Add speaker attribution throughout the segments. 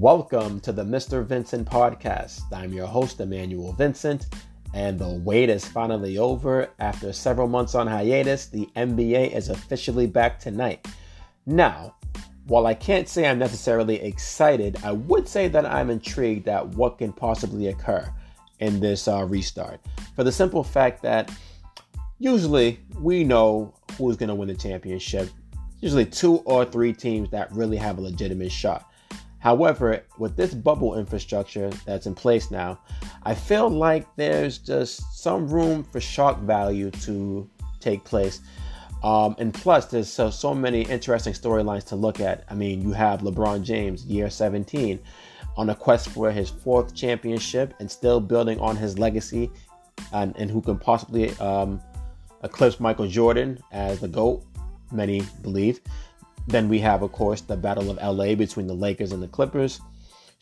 Speaker 1: Welcome to the Mr. Vincent podcast. I'm your host, Emmanuel Vincent, and the wait is finally over. After several months on hiatus, the NBA is officially back tonight. Now, while I can't say I'm necessarily excited, I would say that I'm intrigued at what can possibly occur in this uh, restart. For the simple fact that usually we know who's going to win the championship. Usually two or three teams that really have a legitimate shot. However, with this bubble infrastructure that's in place now, I feel like there's just some room for shock value to take place. Um, and plus, there's so, so many interesting storylines to look at. I mean, you have LeBron James, year 17, on a quest for his fourth championship and still building on his legacy, and, and who can possibly um, eclipse Michael Jordan as the GOAT, many believe. Then we have, of course, the Battle of LA between the Lakers and the Clippers.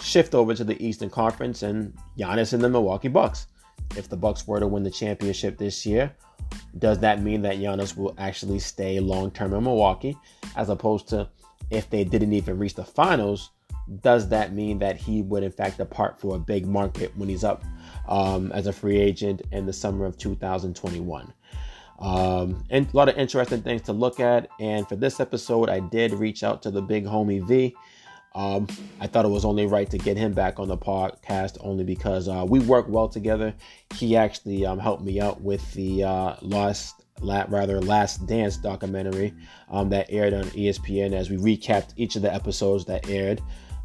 Speaker 1: Shift over to the Eastern Conference and Giannis and the Milwaukee Bucks. If the Bucks were to win the championship this year, does that mean that Giannis will actually stay long term in Milwaukee? As opposed to if they didn't even reach the finals, does that mean that he would in fact depart for a big market when he's up um, as a free agent in the summer of 2021? Um, and a lot of interesting things to look at. And for this episode, I did reach out to the big homie V. Um, I thought it was only right to get him back on the podcast only because uh, we work well together. He actually um, helped me out with the uh, Lost, rather Last Dance documentary um, that aired on ESPN as we recapped each of the episodes that aired.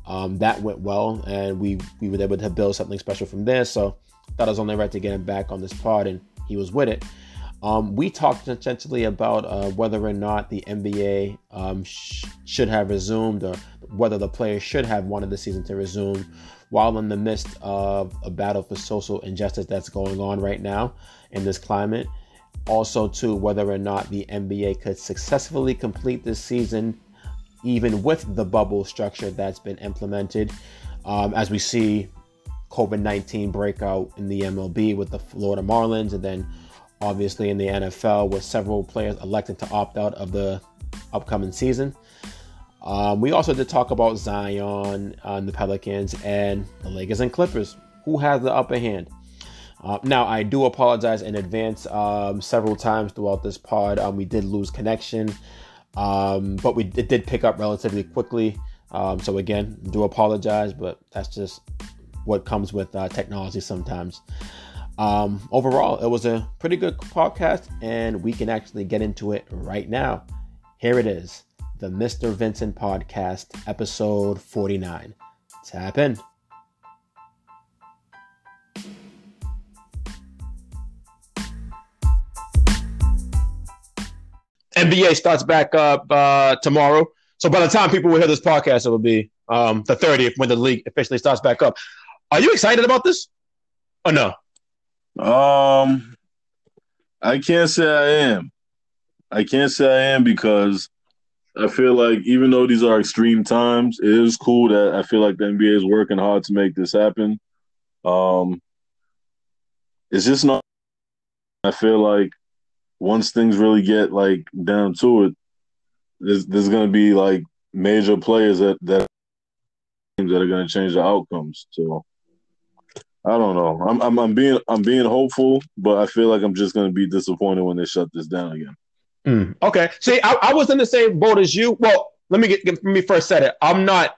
Speaker 1: Um, that went well, and we we were able to build something special from there. So thought it was only right to get him back on this pod, and he was with it. Um, we talked essentially about uh, whether or not the NBA um, sh- should have resumed or whether the players should have wanted the season to resume while in the midst of a battle for social injustice that's going on right now in this climate. Also, to whether or not the NBA could successfully complete this season, even with the bubble structure that's been implemented, um, as we see COVID 19 breakout in the MLB with the Florida Marlins and then obviously in the NFL, with several players electing to opt out of the upcoming season. Um, we also did talk about Zion and the Pelicans and the Lakers and Clippers. Who has the upper hand? Uh, now, I do apologize in advance. Um, several times throughout this pod, um, we did lose connection, um, but we it did pick up relatively quickly. Um, so again, do apologize, but that's just what comes with uh, technology sometimes. Um, overall, it was a pretty good podcast, and we can actually get into it right now. Here it is the Mr. Vincent Podcast, episode 49. Tap in. NBA starts back up uh, tomorrow. So by the time people will hear this podcast, it will be um, the 30th when the league officially starts back up. Are you excited about this? Or no?
Speaker 2: Um, I can't say I am. I can't say I am because I feel like even though these are extreme times, it is cool that I feel like the NBA is working hard to make this happen. Um, it's just not. I feel like once things really get like down to it, there's there's gonna be like major players that that that are gonna change the outcomes. So I don't know. I'm, I'm, I'm being I'm being hopeful, but I feel like I'm just going to be disappointed when they shut this down again.
Speaker 1: Mm, okay. See, I, I, was in the same boat as you. Well, let me get let me first set it. I'm not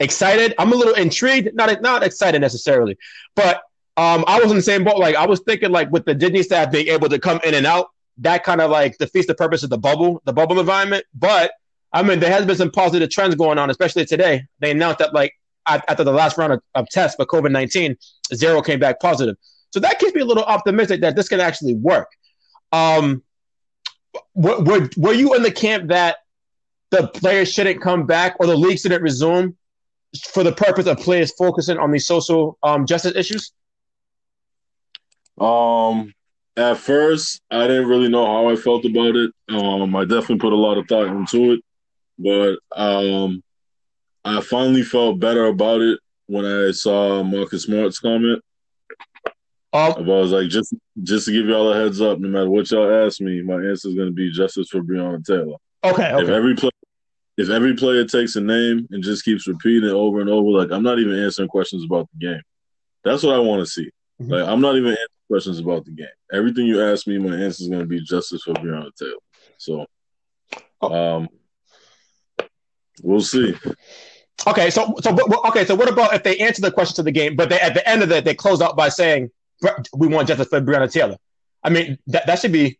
Speaker 1: excited. I'm a little intrigued. Not not excited necessarily, but um, I was in the same boat. Like I was thinking, like with the Disney staff being able to come in and out, that kind of like defeats the purpose of the bubble, the bubble environment. But I mean, there has been some positive trends going on, especially today. They announced that like after the last round of, of tests for COVID 19, zero came back positive. So that keeps me a little optimistic that this can actually work. Um, were, were, were you in the camp that the players shouldn't come back or the league shouldn't resume for the purpose of players focusing on these social um, justice issues?
Speaker 2: Um, at first, I didn't really know how I felt about it. Um, I definitely put a lot of thought into it, but um, I finally felt better about it when I saw Marcus Smart's comment. Um, I was like, just just to give y'all a heads up, no matter what y'all ask me, my answer is going to be justice for Breonna Taylor.
Speaker 1: Okay, okay.
Speaker 2: If every player, if every player takes a name and just keeps repeating it over and over, like I'm not even answering questions about the game. That's what I want to see. Mm-hmm. Like I'm not even answering questions about the game. Everything you ask me, my answer is going to be justice for Breonna Taylor. So, oh. um, we'll see.
Speaker 1: Okay, so so okay, so what about if they answer the questions to the game, but they, at the end of it they close out by saying we want justice for Breonna Taylor? I mean that that should be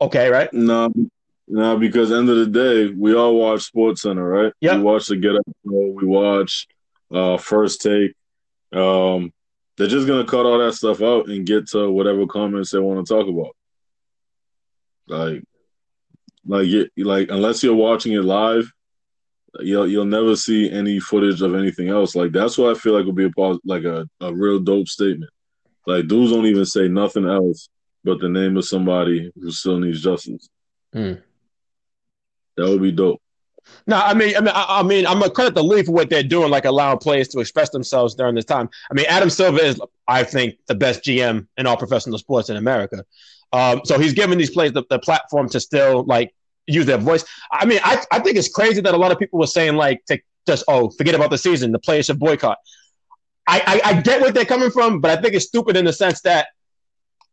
Speaker 1: okay, right?
Speaker 2: No, no, because end of the day, we all watch SportsCenter, right?
Speaker 1: Yeah,
Speaker 2: we watch the Get Up Show, we watch uh, First Take. Um, they're just gonna cut all that stuff out and get to whatever comments they want to talk about. Like, like, like unless you're watching it live you'll you'll never see any footage of anything else. Like that's what I feel like would be a like a, a real dope statement. Like dudes don't even say nothing else but the name of somebody who still needs justice. Mm. That would be dope.
Speaker 1: No, I mean, I mean, I, I mean, I'm gonna credit the league for what they're doing, like allowing players to express themselves during this time. I mean, Adam Silver is, I think, the best GM in all professional sports in America. Um, so he's giving these players the, the platform to still like use their voice. I mean, I, I think it's crazy that a lot of people were saying like to just oh forget about the season, the players should boycott. I, I, I get where they're coming from, but I think it's stupid in the sense that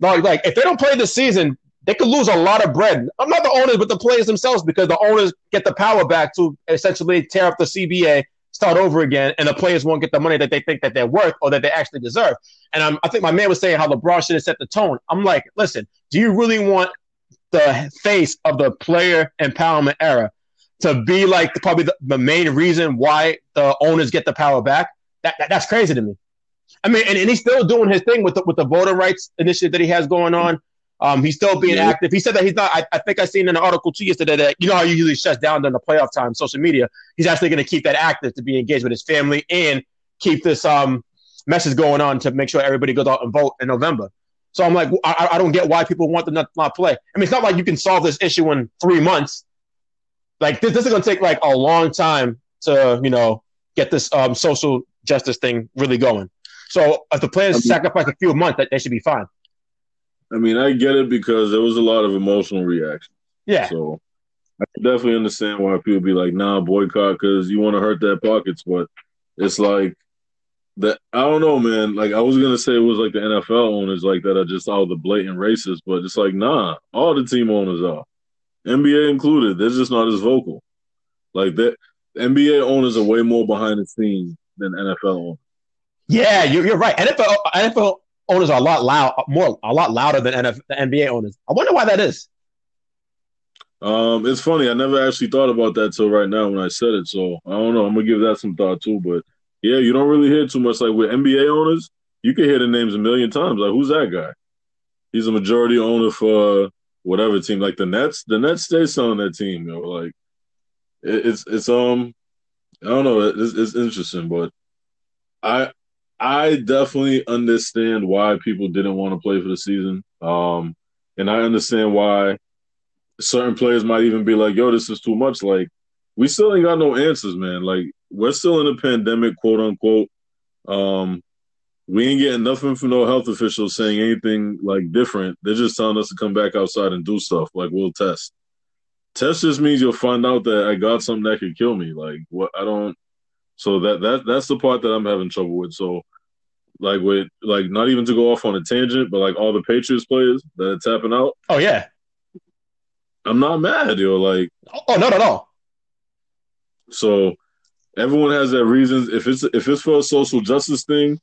Speaker 1: like, like if they don't play the season, they could lose a lot of bread. I'm not the owners, but the players themselves, because the owners get the power back to essentially tear up the CBA, start over again, and the players won't get the money that they think that they're worth or that they actually deserve. And I'm, I think my man was saying how LeBron should have set the tone. I'm like, listen, do you really want the face of the player empowerment era to be like probably the, the main reason why the owners get the power back. That, that that's crazy to me. I mean, and, and he's still doing his thing with the, with the voter rights initiative that he has going on. Um, he's still being active. He said that he's not. I, I, think I seen in an article too yesterday that you know how he usually shuts down during the playoff time, social media. He's actually going to keep that active to be engaged with his family and keep this um message going on to make sure everybody goes out and vote in November. So I'm like, I, I don't get why people want to not, not play. I mean, it's not like you can solve this issue in three months. Like this, this is going to take like a long time to, you know, get this um, social justice thing really going. So if the players I mean, sacrifice a few months, that they should be fine.
Speaker 2: I mean, I get it because there was a lot of emotional reaction.
Speaker 1: Yeah.
Speaker 2: So I definitely understand why people be like, "Nah, boycott," because you want to hurt their pockets. But it's like that I don't know, man. Like I was gonna say it was like the NFL owners like that are just all the blatant racists, but it's like nah, all the team owners are, NBA included. They're just not as vocal. Like that, NBA owners are way more behind the scenes than NFL owners.
Speaker 1: Yeah, you're, you're right. NFL NFL owners are a lot loud, more a lot louder than NFL, the NBA owners. I wonder why that is.
Speaker 2: Um, it's funny. I never actually thought about that till right now when I said it. So I don't know. I'm gonna give that some thought too. But yeah, you don't really hear too much. Like with NBA owners, you can hear the names a million times. Like who's that guy? He's a majority owner for whatever team. Like the Nets, the Nets stay selling that team. You know, like it, it's it's um I don't know. It's, it's interesting, but I I definitely understand why people didn't want to play for the season. Um, and I understand why certain players might even be like, "Yo, this is too much." Like we still ain't got no answers, man. Like we're still in a pandemic, quote unquote. Um, we ain't getting nothing from no health officials saying anything like different. They're just telling us to come back outside and do stuff. Like we'll test. Test just means you'll find out that I got something that could kill me. Like what I don't. So that that that's the part that I'm having trouble with. So like with like not even to go off on a tangent, but like all the Patriots players that are tapping out.
Speaker 1: Oh yeah.
Speaker 2: I'm not mad, yo. Like
Speaker 1: oh no no no.
Speaker 2: So everyone has their reasons. If it's if it's for a social justice thing,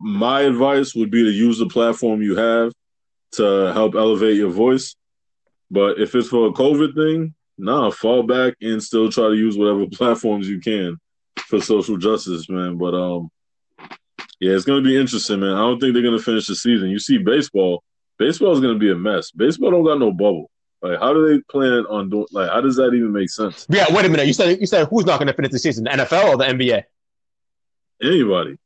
Speaker 2: my advice would be to use the platform you have to help elevate your voice. But if it's for a COVID thing, nah, fall back and still try to use whatever platforms you can for social justice, man. But um, yeah, it's gonna be interesting, man. I don't think they're gonna finish the season. You see, baseball, baseball is gonna be a mess. Baseball don't got no bubble. Like, how do they plan on doing? Like, how does that even make sense?
Speaker 1: Yeah, wait a minute. You said you said who's not going to finish the season? The NFL or the NBA?
Speaker 2: Anybody.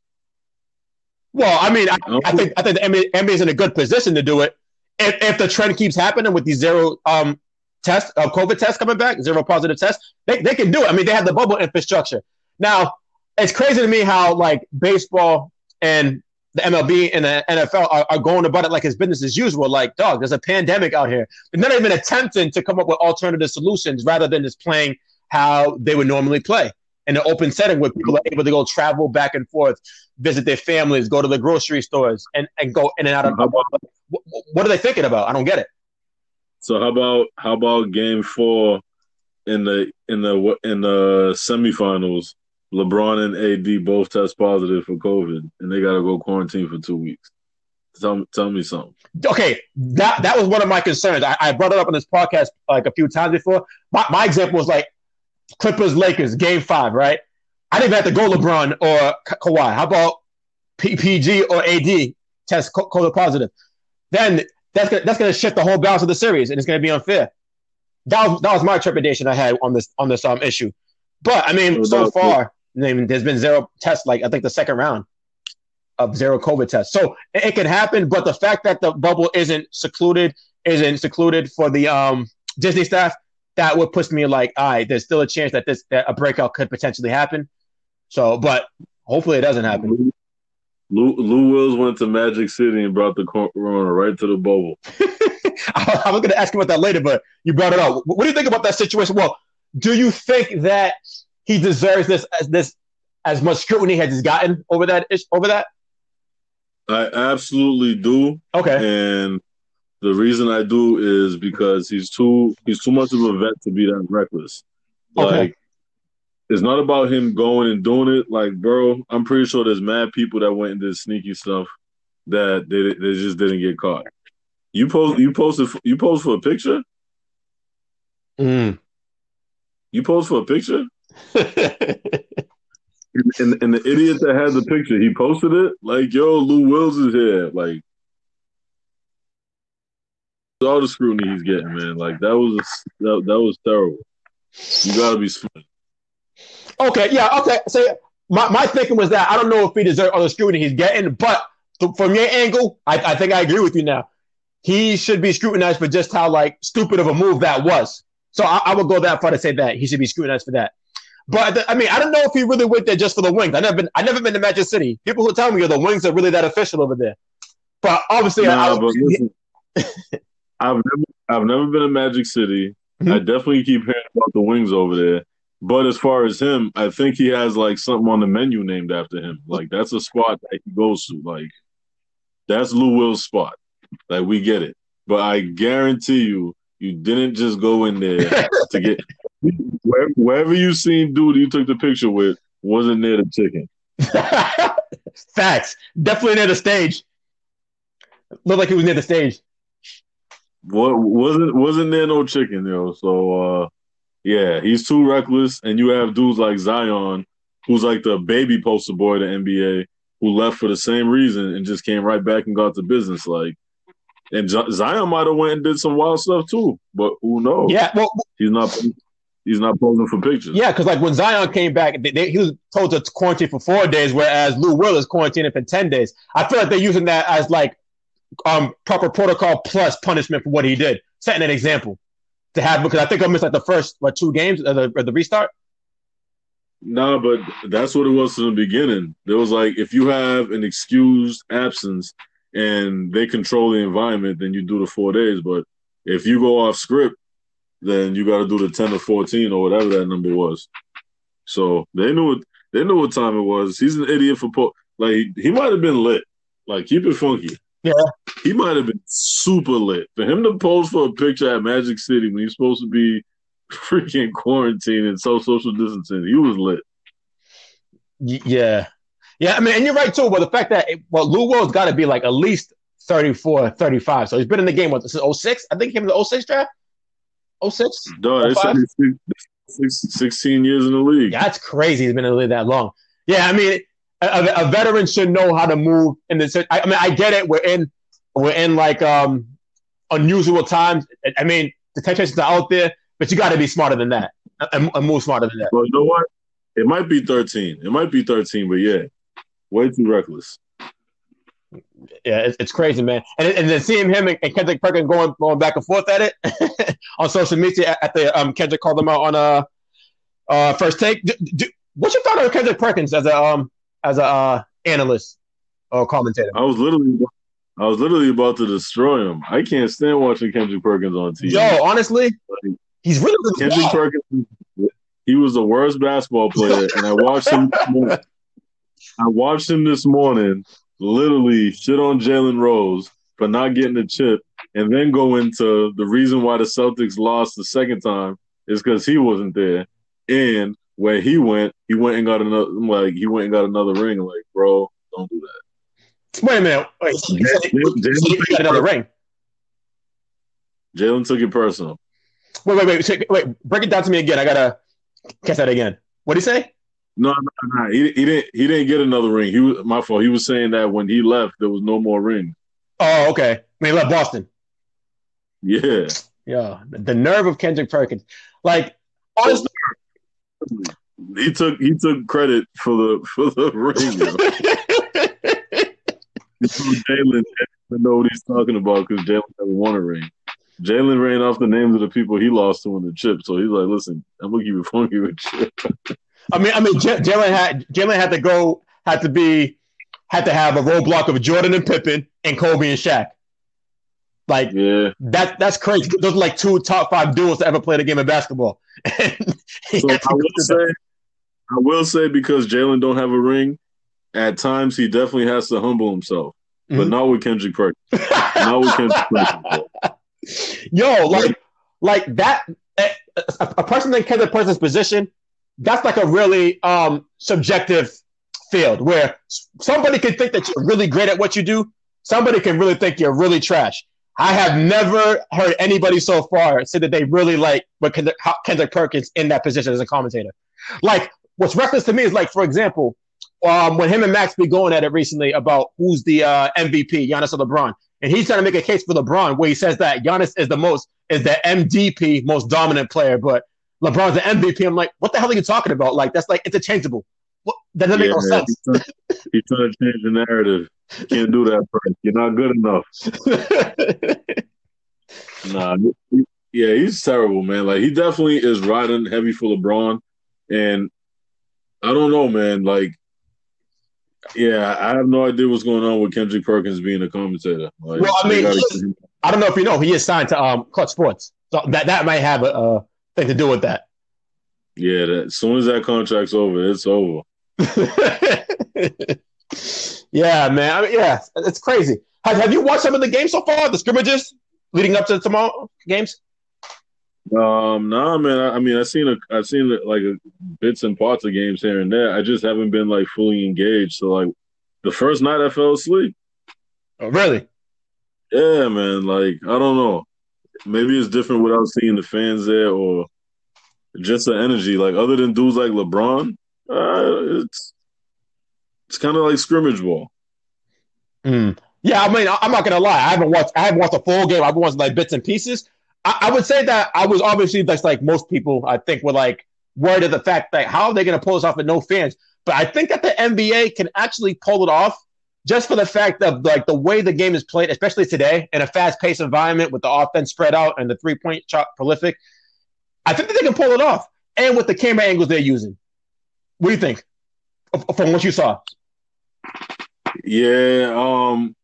Speaker 1: Well, I mean, I, I think I think the NBA, NBA is in a good position to do it if, if the trend keeps happening with these zero um tests, uh, COVID tests coming back, zero positive tests. They they can do it. I mean, they have the bubble infrastructure. Now, it's crazy to me how like baseball and the MLB and the NFL are, are, going about it like it's business as usual. Like, dog, there's a pandemic out here. They're not even attempting to come up with alternative solutions rather than just playing how they would normally play in an open setting where people are able to go travel back and forth, visit their families, go to the grocery stores, and, and go in and out of. What, what are they thinking about? I don't get it.
Speaker 2: So how about how about Game Four in the in the in the semifinals? LeBron and AD both test positive for COVID, and they got to go quarantine for two weeks. Tell, tell me something.
Speaker 1: Okay, that that was one of my concerns. I, I brought it up on this podcast like a few times before. My, my example was like Clippers Lakers game five, right? I didn't have to go LeBron or Ka- Kawhi. How about PPG or AD test COVID positive? Then that's gonna, that's going to shift the whole balance of the series, and it's going to be unfair. That was, that was my interpretation I had on this on this um issue. But I mean, so far, I mean, there's been zero tests. Like I think the second round of zero COVID tests. So it, can happen, but the fact that the bubble isn't secluded, isn't secluded for the um Disney staff, that would push me like, all right, there's still a chance that this that a breakout could potentially happen. So, but hopefully it doesn't happen.
Speaker 2: Lou, Lou Wills went to Magic City and brought the corona right to the bubble.
Speaker 1: I, I was going to ask you about that later, but you brought it up. What do you think about that situation? Well, do you think that he deserves this as this as much scrutiny as he's gotten over that over that?
Speaker 2: I absolutely do.
Speaker 1: Okay.
Speaker 2: And the reason I do is because he's too he's too much of a vet to be that reckless. Okay. Like it's not about him going and doing it. Like, bro, I'm pretty sure there's mad people that went and did sneaky stuff that they they just didn't get caught. You post you posted you post for a picture.
Speaker 1: Mm.
Speaker 2: You post for a picture. and, and the idiot that had the picture, he posted it like, "Yo, Lou Wills is here." Like, all the scrutiny he's getting, man. Like that was that, that was terrible. You gotta be smart.
Speaker 1: Okay, yeah, okay. So my, my thinking was that I don't know if he deserves all the scrutiny he's getting, but from your angle, I, I think I agree with you now. He should be scrutinized for just how like stupid of a move that was. So I, I would go that far to say that he should be scrutinized for that. But I mean, I don't know if he really went there just for the wings. I never been, I never been to Magic City. People who tell me the wings are really that official over there. But obviously, nah, I, but listen,
Speaker 2: I've never, I've never been to Magic City. Mm-hmm. I definitely keep hearing about the wings over there. But as far as him, I think he has like something on the menu named after him. Like that's a spot that he goes to. Like that's Lou Will's spot. Like we get it. But I guarantee you, you didn't just go in there to get wherever, wherever you seen dude you took the picture with wasn't near the chicken.
Speaker 1: Facts. Definitely near the stage. Looked like he was near the stage.
Speaker 2: What wasn't wasn't there no chicken, yo. So uh yeah, he's too reckless, and you have dudes like Zion, who's like the baby poster boy of the NBA, who left for the same reason and just came right back and got to business. Like, and Zion might have went and did some wild stuff too, but who knows?
Speaker 1: Yeah, well,
Speaker 2: he's not. He's not posing for pictures.
Speaker 1: Yeah, because like when Zion came back, they, they, he was told to quarantine for four days, whereas Lou Will is quarantining for ten days. I feel like they're using that as like um proper protocol plus punishment for what he did, setting an example to have because I think I missed like the first what two games of the, the restart.
Speaker 2: No, nah, but that's what it was from the beginning. There was like if you have an excused absence and they control the environment, then you do the four days. But if you go off script, then you got to do the ten or fourteen or whatever that number was. So they knew what they knew what time it was. He's an idiot for po- like he might have been lit. Like keep it funky.
Speaker 1: Yeah.
Speaker 2: He might have been super lit. For him to pose for a picture at Magic City when he's supposed to be freaking quarantined and so social distancing, he was lit.
Speaker 1: Yeah. Yeah, I mean, and you're right too. But the fact that it, well, Lou Will's got to be like at least 34, 35. So he's been in the game what since 06? I think he came the 06 draft. 06?
Speaker 2: No, they 16 years in the league.
Speaker 1: Yeah, that's crazy. He's been in the league that long. Yeah, I mean, a, a, veteran should know how to move in this. I, I, mean, I get it. We're in, we're in like um unusual times. I mean, the temptations are out there, but you got to be smarter than that and, and move smarter than that.
Speaker 2: Well, you know what? It might be thirteen. It might be thirteen, but yeah, way too reckless.
Speaker 1: Yeah, it's, it's crazy, man. And, and then seeing him and, and Kendrick Perkins going going back and forth at it on social media at the um Kendrick called him out on a uh, uh, first take. Do, do, what's your thought on Kendrick Perkins as a um as a uh, analyst or commentator.
Speaker 2: I was literally, I was literally about to destroy him. I can't stand watching Kendrick Perkins on TV.
Speaker 1: Yo, honestly, like, he's really
Speaker 2: Kendrick Perkins. he was the worst basketball player, and I watched him. I watched him this morning, literally shit on Jalen Rose for not getting a chip, and then go into the reason why the Celtics lost the second time is because he wasn't there, and where he went, he went and got another like he went and got another ring. Like, bro, don't do that.
Speaker 1: Wait a minute. Wait, Jalen got another ring.
Speaker 2: Jalen took it personal.
Speaker 1: Wait, wait, wait, wait. Break it down to me again. I gotta catch that again. What did he say?
Speaker 2: No, no, no. He, he didn't. He didn't get another ring. He was my fault. He was saying that when he left, there was no more ring.
Speaker 1: Oh, okay. When he left Boston.
Speaker 2: Yeah.
Speaker 1: Yeah. The nerve of Kendrick Perkins. Like honestly,
Speaker 2: he took he took credit for the for the ring. Jalen didn't know what he's talking about because Jalen never won a ring. Jalen ran off the names of the people he lost to in the chip, so he's like, "Listen, I'm gonna keep it funky with chip."
Speaker 1: I mean, I mean, Jalen had Jalen had to go, had to be, had to have a roadblock of Jordan and Pippen and Kobe and Shaq. Like
Speaker 2: yeah.
Speaker 1: that that's crazy. Those are like two top five duels to ever play the game of basketball. so
Speaker 2: I will say, I will say because Jalen don't have a ring, at times he definitely has to humble himself, mm-hmm. but not with Kendrick Perkins. not with Kendrick
Speaker 1: Perkins. Yo, like like that a, a person in Kendrick Perkins' position, that's like a really um subjective field where somebody can think that you're really great at what you do. Somebody can really think you're really trash. I have never heard anybody so far say that they really like what Kendrick Perkins in that position as a commentator. Like, what's referenced to me is like, for example, um, when him and Max be going at it recently about who's the uh, MVP, Giannis or LeBron, and he's trying to make a case for LeBron where he says that Giannis is the most is the MDP most dominant player, but LeBron's the MVP. I'm like, what the hell are you talking about? Like that's like interchangeable. What, that doesn't yeah, make no sense.
Speaker 2: He's trying, trying to change the narrative. You can't do that, first. You're not good enough. nah, he, yeah, he's terrible, man. Like he definitely is riding heavy for LeBron, and I don't know, man. Like, yeah, I have no idea what's going on with Kendrick Perkins being a commentator. Like,
Speaker 1: well, I mean, I don't know if you know, he is signed to um, Clutch Sports, so that that might have a, a to do with that.
Speaker 2: Yeah, that, as soon as that contract's over, it's over.
Speaker 1: Yeah, man. I mean, yeah, it's crazy. Have, have you watched some of the games so far? The scrimmages leading up to tomorrow games?
Speaker 2: Um, nah, man. I, I mean, I've seen a, I've seen like a, bits and parts of games here and there. I just haven't been like fully engaged. So like, the first night I fell asleep.
Speaker 1: Oh, really?
Speaker 2: Yeah, man. Like, I don't know. Maybe it's different without seeing the fans there, or just the energy. Like, other than dudes like LeBron, uh, it's it's kind of like scrimmage ball.
Speaker 1: Mm. Yeah, I mean, I'm not gonna lie. I haven't watched. I haven't watched a full game. I've watched like bits and pieces. I, I would say that I was obviously just like most people. I think were like worried of the fact that how are they gonna pull this off with no fans? But I think that the NBA can actually pull it off just for the fact of like the way the game is played, especially today in a fast-paced environment with the offense spread out and the three-point shot prolific. I think that they can pull it off, and with the camera angles they're using. What do you think from what you saw?
Speaker 2: Yeah, um,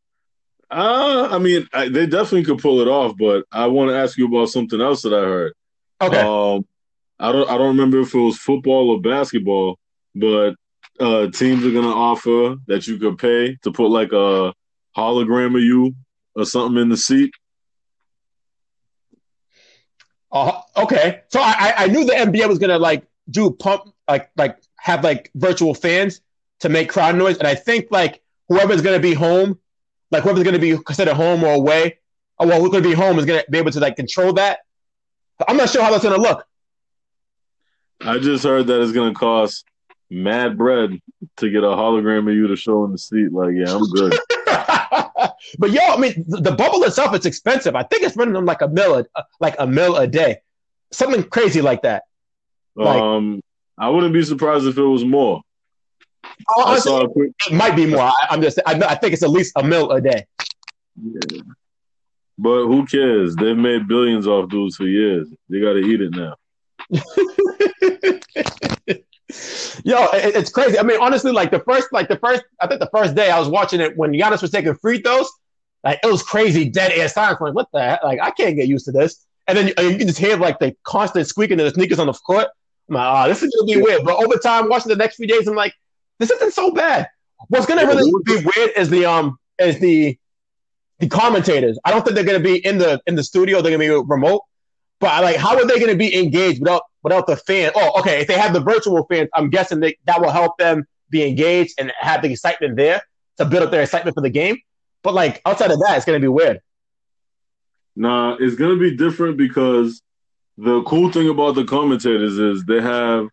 Speaker 2: uh, I mean, I, they definitely could pull it off, but I want to ask you about something else that I heard.
Speaker 1: Okay.
Speaker 2: Um, I don't, I don't remember if it was football or basketball, but uh, teams are gonna offer that you could pay to put like a hologram of you or something in the seat.
Speaker 1: Uh, okay, so I, I knew the NBA was gonna like do pump like like have like virtual fans to make crowd noise. And I think like whoever's going to be home, like whoever's going to be considered home or away, or well, who's to be home is going to be able to like control that. I'm not sure how that's going to look.
Speaker 2: I just heard that it's going to cost mad bread to get a hologram of you to show in the seat. Like, yeah, I'm good.
Speaker 1: but yo, I mean, the bubble itself it's expensive. I think it's running them like a mill, a, like a mill a day, something crazy like that.
Speaker 2: Like, um, I wouldn't be surprised if it was more.
Speaker 1: Honestly, it might be more. I, am just. I, I, think it's at least a mil a day.
Speaker 2: Yeah. But who cares? They've made billions off dudes for years. They got to eat it now.
Speaker 1: Yo, it, it's crazy. I mean, honestly, like the first, like the first, I think the first day I was watching it when Giannis was taking free throws, like it was crazy, dead air silence. Like, what the heck? Like, I can't get used to this. And then you, you can just hear like the constant squeaking of the sneakers on the court. I'm like, oh, this is gonna be weird. But over time, watching the next few days, I'm like, this isn't so bad. What's gonna really be weird is the um is the the commentators. I don't think they're gonna be in the in the studio. They're gonna be remote. But like, how are they gonna be engaged without without the fan? Oh, okay. If they have the virtual fans, I'm guessing they, that will help them be engaged and have the excitement there to build up their excitement for the game. But like outside of that, it's gonna be weird.
Speaker 2: Nah, it's gonna be different because the cool thing about the commentators is they have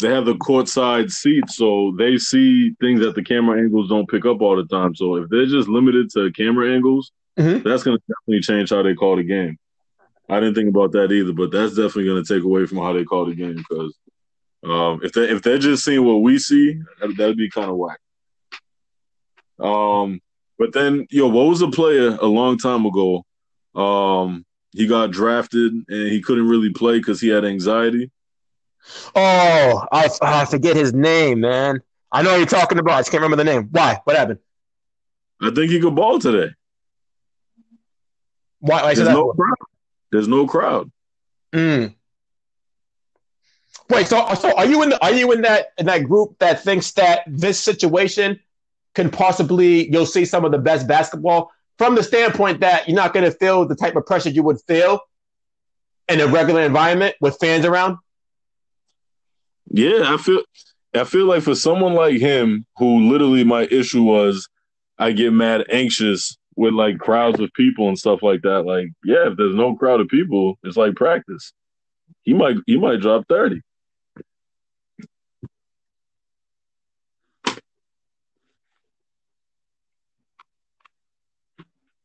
Speaker 2: they have the courtside seats, so they see things that the camera angles don't pick up all the time. So if they're just limited to camera angles, mm-hmm. that's going to definitely change how they call the game. I didn't think about that either, but that's definitely going to take away from how they call the game because um, if they if they're just seeing what we see, that, would be kind of whack. Um, but then, yo, what was a player a long time ago? Um, he got drafted and he couldn't really play because he had anxiety.
Speaker 1: Oh, I, I forget his name, man. I know you're talking about. I just can't remember the name. Why? What happened?
Speaker 2: I think he could ball today.
Speaker 1: Why? why
Speaker 2: There's no crowd. There's no crowd.
Speaker 1: Mm. Wait, so so are you in the, are you in that in that group that thinks that this situation can possibly you'll see some of the best basketball from the standpoint that you're not going to feel the type of pressure you would feel in a regular environment with fans around?
Speaker 2: Yeah, I feel I feel like for someone like him, who literally my issue was I get mad anxious with like crowds of people and stuff like that. Like, yeah, if there's no crowd of people, it's like practice. He might he might drop 30.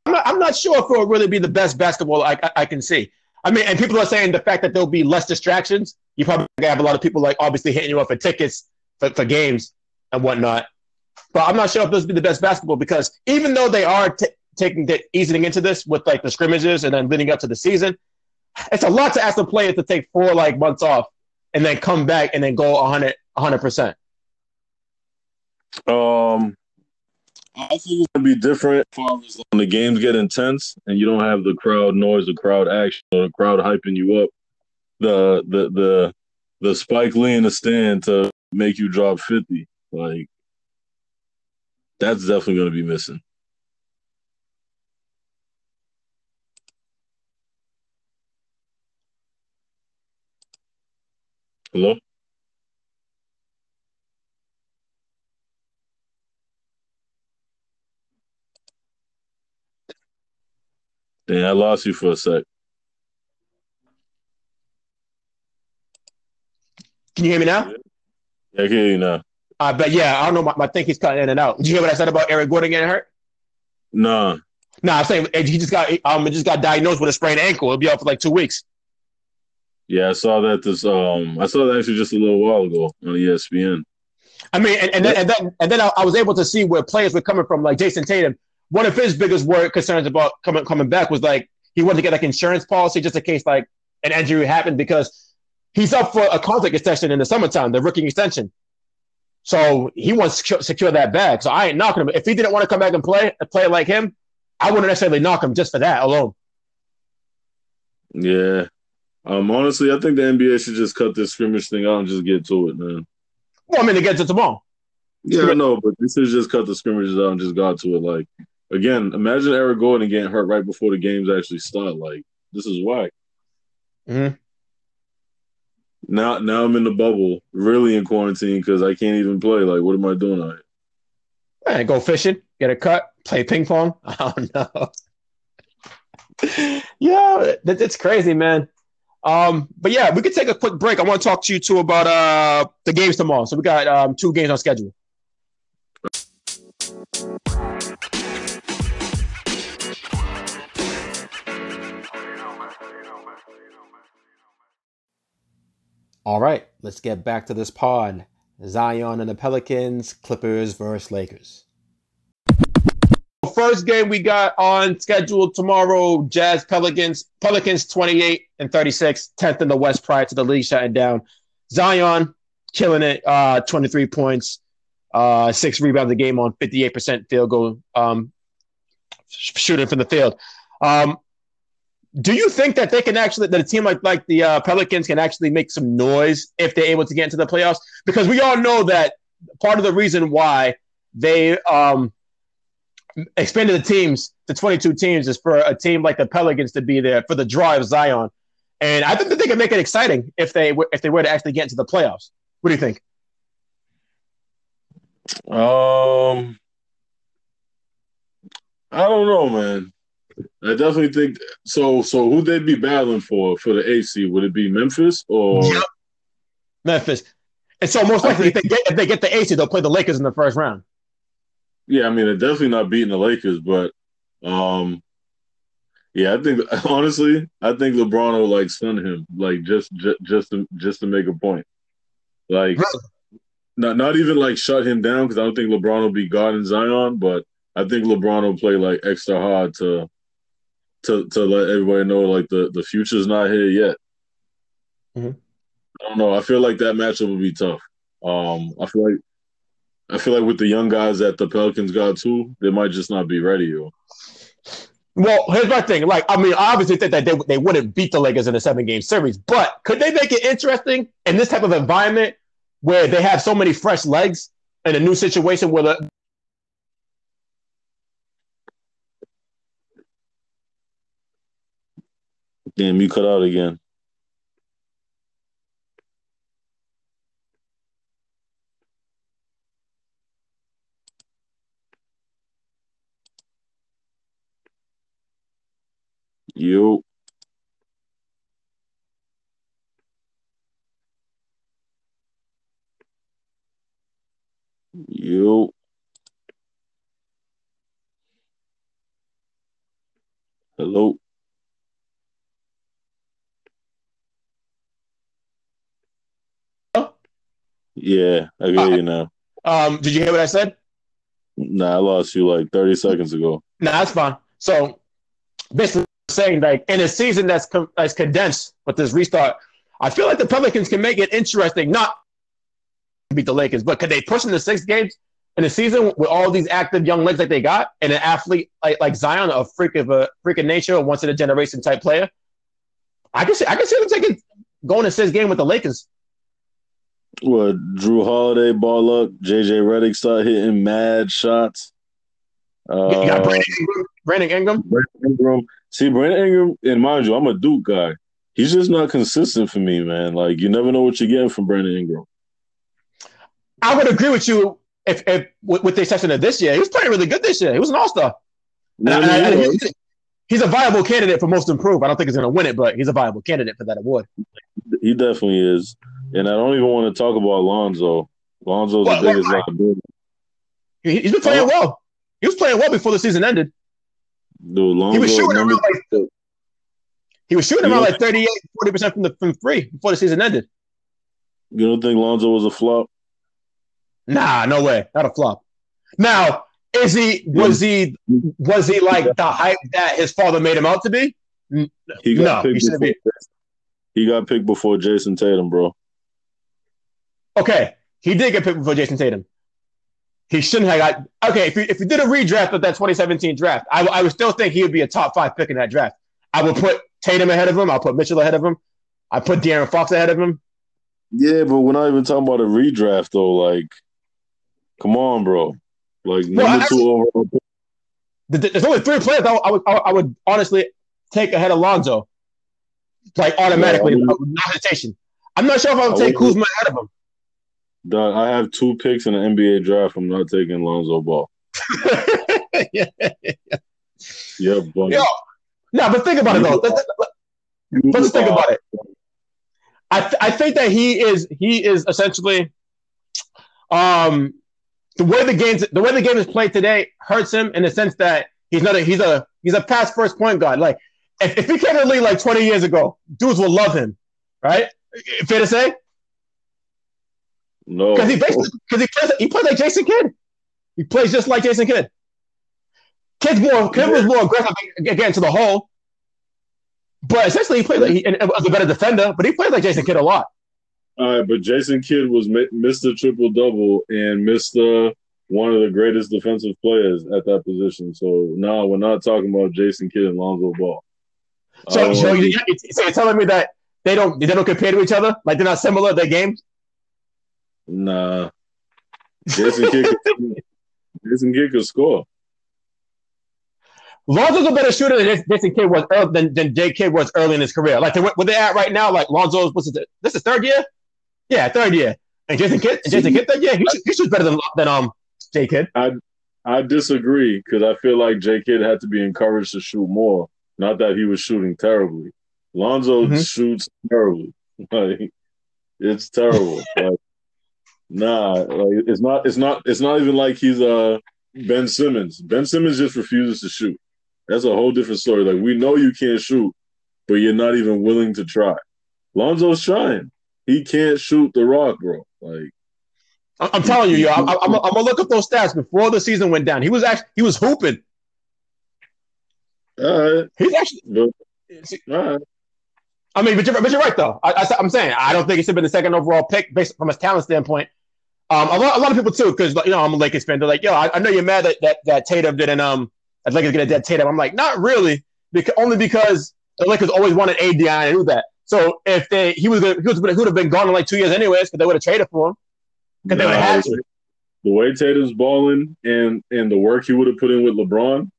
Speaker 1: I'm not, I'm not sure if it'll really be the best basketball I, I, I can see. I mean, and people are saying the fact that there'll be less distractions. You probably have a lot of people like obviously hitting you up for tickets for, for games and whatnot. But I'm not sure if this will be the best basketball because even though they are t- taking the easing into this with like the scrimmages and then leading up to the season, it's a lot to ask the players to take four like months off and then come back and then go 100 percent.
Speaker 2: Um, I think it's gonna be different when the games get intense and you don't have the crowd noise, the crowd action, or the crowd hyping you up. The the the the Spike Lee in the stand to make you drop fifty, like that's definitely gonna be missing. Hello. Damn, I lost you for a sec.
Speaker 1: Can you hear me now?
Speaker 2: Yeah, I can hear you now.
Speaker 1: Uh, but yeah, I don't know. My, my thing he's cutting in and out. Did you hear what I said about Eric Gordon getting hurt?
Speaker 2: No.
Speaker 1: No, nah, I'm saying he just got um just got diagnosed with a sprained ankle. He'll be out for like two weeks.
Speaker 2: Yeah, I saw that this um I saw that actually just a little while ago on ESPN.
Speaker 1: I mean, and, and then and then and then I, I was able to see where players were coming from, like Jayson Tatum one of his biggest work concerns about coming coming back was like he wanted to get like insurance policy just in case like an injury happened because he's up for a contract extension in the summertime, the rookie extension. So he wants to secure that bag. So I ain't knocking him. If he didn't want to come back and play and play like him, I wouldn't necessarily knock him just for that alone.
Speaker 2: Yeah. Um, honestly, I think the NBA should just cut this scrimmage thing out and just get to it, man.
Speaker 1: Well, I mean, to get to tomorrow.
Speaker 2: Yeah, I know, but this is just cut the scrimmages out and just got to it. Like, again, imagine Eric Gordon getting hurt right before the games actually start. Like this is whack.
Speaker 1: Mm-hmm.
Speaker 2: Now, now I'm in the bubble, really in quarantine because I can't even play. Like, what am I doing
Speaker 1: it? go fishing, get a cut, play ping pong. I don't know. yeah, that, it's crazy, man. Um, but yeah, we could take a quick break. I want to talk to you too about uh the games tomorrow. So we got um two games on schedule. All right, let's get back to this pod. Zion and the Pelicans, Clippers versus Lakers. First game we got on schedule tomorrow, Jazz Pelicans. Pelicans 28 and 36, 10th in the West prior to the league shutting down. Zion killing it, uh, 23 points, uh, six rebounds a game on 58% field goal um, shooting from the field. Um, do you think that they can actually that a team like like the uh, Pelicans can actually make some noise if they're able to get into the playoffs? Because we all know that part of the reason why they um, expanded the teams to 22 teams is for a team like the Pelicans to be there for the draw of Zion, and I think that they could make it exciting if they if they were to actually get into the playoffs. What do you think?
Speaker 2: Um, I don't know, man. I definitely think so. So who they'd be battling for for the AC? Would it be Memphis or yep.
Speaker 1: Memphis? And so most likely, if they get if they get the AC, they'll play the Lakers in the first round.
Speaker 2: Yeah, I mean they're definitely not beating the Lakers, but um, yeah, I think honestly, I think LeBron will like stun him, like just just just to just to make a point, like really? not not even like shut him down because I don't think LeBron will be God guarding Zion, but I think LeBron will play like extra hard to to to let everybody know like the the future's not here yet. Mm-hmm. I don't know. I feel like that matchup would be tough. Um, I feel like I feel like with the young guys that the Pelicans got too, they might just not be ready. Yo.
Speaker 1: Well, here's my thing. Like, I mean, I obviously think that they, they wouldn't beat the Lakers in a seven game series, but could they make it interesting in this type of environment where they have so many fresh legs in a new situation where the
Speaker 2: Damn, you cut out again. You. You. Hello. Yeah, I hear uh, you now.
Speaker 1: Um, did you hear what I said?
Speaker 2: Nah, I lost you like 30 seconds ago.
Speaker 1: Nah, that's fine. So basically saying like in a season that's com- that's condensed with this restart, I feel like the Pelicans can make it interesting. Not beat the Lakers, but could they push into six games in a season with all these active young legs that they got, and an athlete like, like Zion, a freak of a freak of nature, a once in a generation type player? I can see I can see them taking going to six game with the Lakers.
Speaker 2: What Jrue Holiday ball up, JJ Redick start hitting mad shots.
Speaker 1: Uh, you got Brandon Ingram. Brandon Ingram.
Speaker 2: Brandon Ingram. See, Brandon Ingram, and mind you, I'm a Duke guy. He's just not consistent for me, man. Like you never know what you're getting from Brandon Ingram.
Speaker 1: I would agree with you if, if with, the exception of this year. He was playing really good this year. He was an all star. he's, he's a viable candidate for most improved. I don't think he's going to win it, but he's a viable candidate for that award.
Speaker 2: He definitely is. And I don't even want to talk about Lonzo. Lonzo's the biggest liability.
Speaker 1: He's been playing well. He was playing well before the season ended.
Speaker 2: Dude, Lonzo, he was shooting around
Speaker 1: like he was shooting around like 38, 40 percent from the from three before the season ended.
Speaker 2: You don't think Lonzo was a flop?
Speaker 1: Nah, no way, not a flop. Now, is he was he was he like the hype that his father made him out to be?
Speaker 2: He got no, he shouldn't be. He got picked before Jayson Tatum, bro.
Speaker 1: Okay, he did get picked before Jayson Tatum. He shouldn't have got. Okay, if you, if you did a redraft of that 2017 draft, I, I would still think he would be a top five pick in that draft. I would put Tatum ahead of him. I'll put Mitchell ahead of him. I put De'Aaron Fox ahead of him.
Speaker 2: Yeah, but we're not even talking about a redraft though. Like, come on, bro. Like number well, two overall.
Speaker 1: There's only three players I, I would I would honestly take ahead of Lonzo, like automatically, yeah, I mean, no hesitation. I'm not sure if I would take Kuzma ahead of him.
Speaker 2: Dog, I have two picks in the NBA draft. I'm not taking Lonzo Ball. yeah, yeah,
Speaker 1: buddy. Yo, no, but think about it though. Let's, let's think about it. I th- I think that he is he is essentially um the way the games the way the game is played today hurts him in the sense that he's not a he's a he's a past first point guard. Like if, if he came to the league like 20 years ago, dudes will love him, right? Fair to say?
Speaker 2: No,
Speaker 1: because he basically because he plays he plays like Jason Kidd. He plays just like Jason Kidd. Kidd's more Kidd was more aggressive getting to the hole, but essentially he played like he, and was a better defender. But he played like Jason Kidd a lot.
Speaker 2: All right, but Jason Kidd was Mr. Triple Double and Mr. One of the greatest defensive players at that position. So now we're not talking about Jason Kidd and Lonzo Ball.
Speaker 1: So, so you, so you're telling me that they don't they don't compare to each other? Like they're not similar? Their games?
Speaker 2: Nah. Jason Kidd, Jason Kidd could score.
Speaker 1: Lonzo's a better shooter than Jason Kidd was early, than, than Kidd was early in his career. Like where they at right now, like Lonzo's what's it? This is third year. Yeah, third year. And Jason Kidd, Jason Kidd, third year. He, he shoots better than than um Jay Kidd.
Speaker 2: I I disagree because I feel like Jay Kidd had to be encouraged to shoot more. Not that he was shooting terribly. Lonzo mm-hmm. shoots terribly. Like it's terrible. like, nah, like it's not. It's not. It's not even like he's uh Ben Simmons. Ben Simmons just refuses to shoot. That's a whole different story. Like we know you can't shoot, but you're not even willing to try. Lonzo's trying. He can't shoot the rock, bro. Like
Speaker 1: I'm telling you, yo, I'm, I'm, I'm, gonna look up those stats before the season went down. He was actually he was hooping.
Speaker 2: All right.
Speaker 1: He's actually.
Speaker 2: But, all right.
Speaker 1: I mean, but you're, but you're right though. I, am saying I don't think he should have been the second overall pick based from his talent standpoint. Um, a lot, a lot of people too, because you know I'm a Lakers fan. They're like, yo, I, I know you're mad that, that that Tatum didn't um that Lakers get a dead Tatum. I'm like, not really, because only because the Lakers always wanted AD and I knew that. So if they he was gonna, he was would have been gone in like two years anyways, because they would have traded for him because they would have had to.
Speaker 2: The way Tatum's balling and and the work he would have put in with LeBron,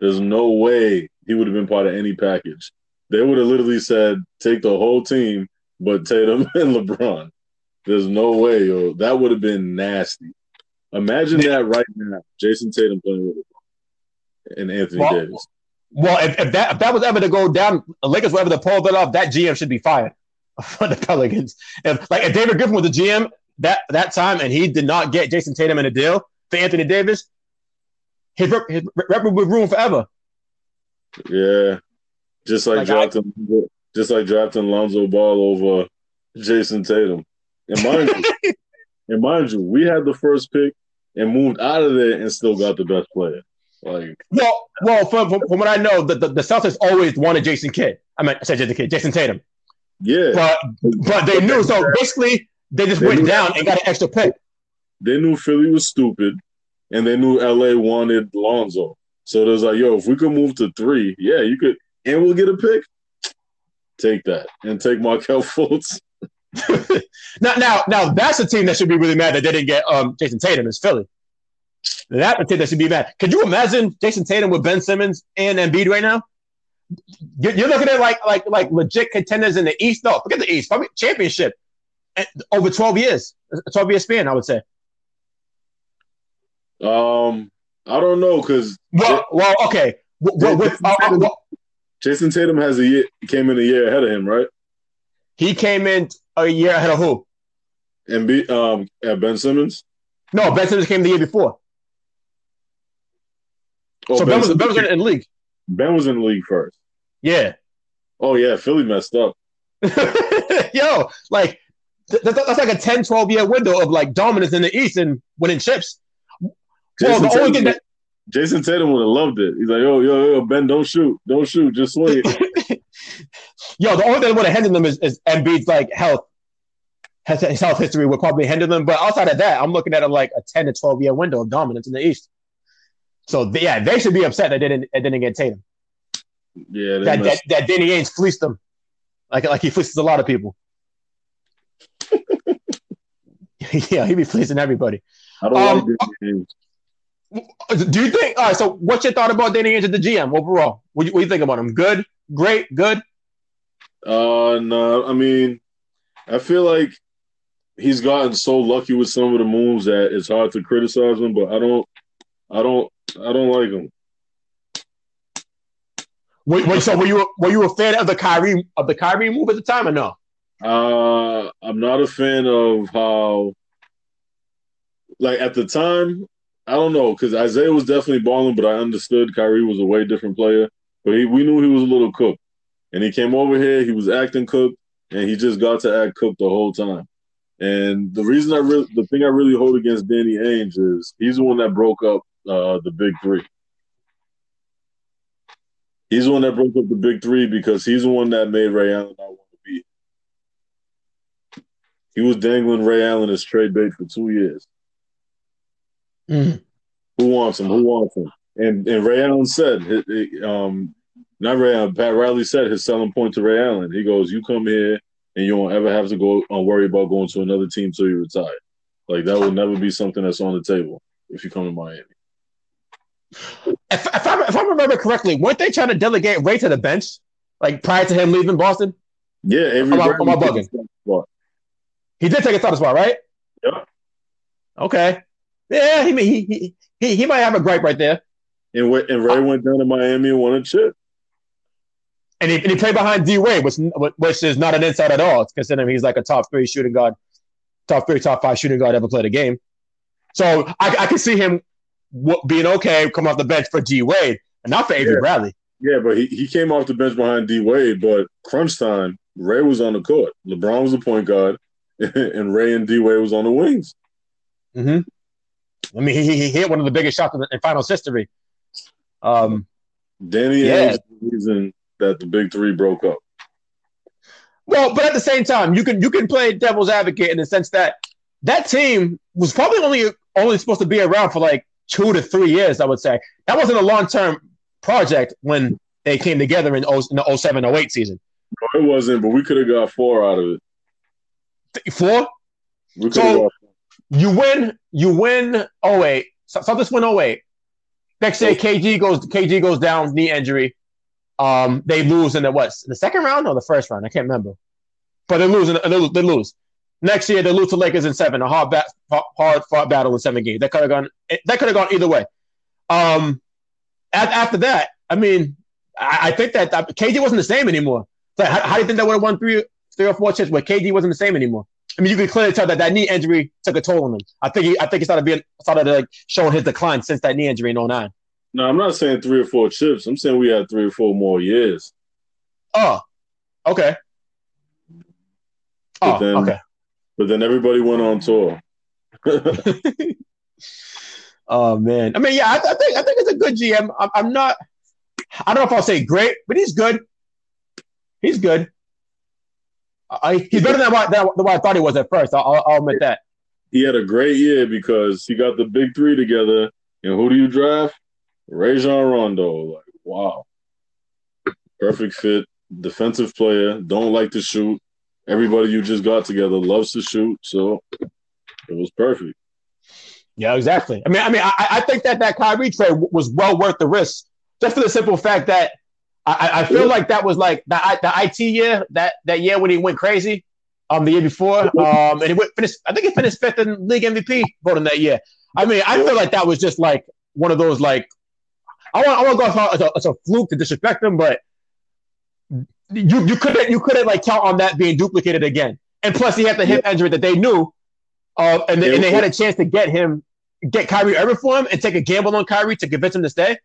Speaker 2: there's no way he would have been part of any package. They would have literally said, take the whole team, but Tatum and LeBron. There's no way, yo. That would have been nasty. Imagine that right now, Jayson Tatum playing with and Anthony well, Davis.
Speaker 1: Well, if, if, that if that was ever to go down, Lakers were ever to pull that off, that GM should be fired for the Pelicans. If like if David Griffin was the GM that that time and he did not get Jayson Tatum in a deal for Anthony Davis, his rep, his rep would be ruined forever.
Speaker 2: Yeah, just like, like drafting, I, just like drafting Lonzo Ball over Jayson Tatum. And mind you, and mind you, we had the first pick and moved out of there and still got the best player. Like,
Speaker 1: well, well, from, from, from what I know, the, the, the, Celtics always wanted Jason Kidd. I mean, I said Jason Kidd, Jayson Tatum.
Speaker 2: Yeah,
Speaker 1: but but they knew. So basically, they just they went down and got an extra pick.
Speaker 2: They knew Philly was stupid, and they knew LA wanted Lonzo. So it was like, yo, if we could move to three, yeah, you could, and we'll get a pick. Take that and take Markelle Fultz.
Speaker 1: now, now, now, that's a team that should be really mad that they didn't get um, Jayson Tatum. Is Philly? That a team that should be mad. Could you imagine Jayson Tatum with Ben Simmons and Embiid right now? You're, you're looking at like like like legit contenders in the East. No, forget the East. Probably championship over 12 years, a 12 year span, I would say.
Speaker 2: Um, I don't know because
Speaker 1: well, well, okay. Well, with, uh, uh,
Speaker 2: Jayson Tatum has a year came in a year ahead of him, right?
Speaker 1: He came in a year ahead of who?
Speaker 2: And be um at Ben Simmons.
Speaker 1: No, Ben Simmons came the year before. Oh, so Ben, ben was, ben was in the league.
Speaker 2: Ben was in the league first.
Speaker 1: Yeah.
Speaker 2: Oh yeah, Philly messed up.
Speaker 1: Yo, like that's like a 10, 12 year window of like dominance in the East and winning chips.
Speaker 2: Jayson well, the only thing that Jayson Tatum would have loved it. He's like, yo, yo, yo, Ben, don't shoot, don't shoot, just swing.
Speaker 1: yo, the only thing that would have hindered them is, is Embiid's like health, his health history would probably hinder them. But outside of that, I'm looking at a, like a 10 to 12 year window of dominance in the East. So yeah, they should be upset that they didn't, they didn't get Tatum.
Speaker 2: Yeah,
Speaker 1: that, that, that Danny Ainge fleeced them, like like he fleeces a lot of people. yeah, he be fleecing everybody.
Speaker 2: I don't um, like Danny
Speaker 1: do you think? All right. So, what's your thought about Danny Ainge at the GM overall? What do, you, what do you think about him? Good, great, good.
Speaker 2: Uh, no. I mean, I feel like he's gotten so lucky with some of the moves that it's hard to criticize him. But I don't, I don't, I don't like him.
Speaker 1: Wait, wait, so were you were you a fan of the Kyrie of the Kyrie move at the time or no?
Speaker 2: Uh, I'm not a fan of how, like at the time, I don't know because Isaiah was definitely balling, but I understood Kyrie was a way different player. But he, we knew he was a little cooked, and he came over here. He was acting cooked, and he just got to act cooked the whole time. And the reason I really, the thing I really hold against Danny Ainge is he's the one that broke up uh, the big three. He's the one that broke up the big three because he's the one that made Ray Allen not want to be. He was dangling Ray Allen as trade bait for two years.
Speaker 1: Mm.
Speaker 2: Who wants him? Who wants him? And and Ray Allen said, um, not Ray Allen. Pat Riley said his selling point to Ray Allen. He goes, "You come here and you won't ever have to go and worry about going to another team till you retire. Like that will never be something that's on the table if you come to Miami."
Speaker 1: If, if, I, if I remember correctly, weren't they trying to delegate Ray to the bench, like prior to him leaving Boston?
Speaker 2: Yeah, every
Speaker 1: am I, am I bugging? He did take a starting spot, right?
Speaker 2: Yep.
Speaker 1: Okay. Yeah, he he he he might have a gripe right there.
Speaker 2: And, and Ray went down to Miami and won a chip.
Speaker 1: And he, and he played behind D Wade, which which is not an inside at all. It's considering he's like a top three shooting guard, top three, top five shooting guard ever played a game. So I, I can see him being okay, come off the bench for D Wade, and not for Avery
Speaker 2: yeah.
Speaker 1: Bradley.
Speaker 2: Yeah, but he, he came off the bench behind D Wade, but crunch time, Ray was on the court. LeBron was the point guard, and Ray and D Wade was on the wings.
Speaker 1: Mm-hmm. I mean, he, he hit one of the biggest shots in, in finals history. Um,
Speaker 2: Danny yeah. is the reason that the big three broke up.
Speaker 1: Well, but at the same time, you can you can play devil's advocate in the sense that that team was probably only only supposed to be around for like two to three years. I would say that wasn't a long term project when they came together in, 0, in the 07, 08 season.
Speaker 2: No, it wasn't, but we could have got four out of
Speaker 1: it. Four? We so you win, you win 08. Celtics win 08. Next day, KG goes KG goes down, knee injury. Um, they lose in the what? The second round or the first round? I can't remember. But they lose. They, lose they lose. Next year, they lose to Lakers in seven. A hard, bat, hard fought battle in seven games. That could have gone. That could have gone either way. Um, after that, I mean, I, I think that, that KG wasn't the same anymore. So how, how do you think they would have won three, three or four chips where KG wasn't the same anymore? I mean, you can clearly tell that that knee injury took a toll on him. I think he, I think he started being started like showing his decline since that knee injury in 09.
Speaker 2: No, I'm not saying three or four chips. I'm saying we had three or four more years.
Speaker 1: Oh, okay.
Speaker 2: But oh, then, okay. But then everybody went on tour.
Speaker 1: oh man, I mean, yeah, I, I, think I think it's a good GM. I'm, I'm not. I don't know if I'll say great, but he's good. He's good. I, he's better than what, than what I thought he was at first. I'll, I'll admit that.
Speaker 2: He had a great year because he got the big three together. And who do you draft? Rajon Rondo. Like, wow. Perfect fit. Defensive player. Don't like to shoot. Everybody you just got together loves to shoot. So it was perfect.
Speaker 1: Yeah, exactly. I mean, I mean, I, I think that that Kyrie trade was well worth the risk, just for the simple fact that I, I feel like that was like the the IT year that that year when he went crazy, um, the year before, um, and he went finished. I think he finished fifth in league MVP voting that year. I mean, I feel like that was just like one of those like I want I want to go as a, as a fluke to disrespect him, but you you couldn't you couldn't like count on that being duplicated again. And plus, he had the hip injury that they knew, uh, and, they, and they had a chance to get him get Kyrie Irving for him and take a gamble on Kyrie to convince him to stay.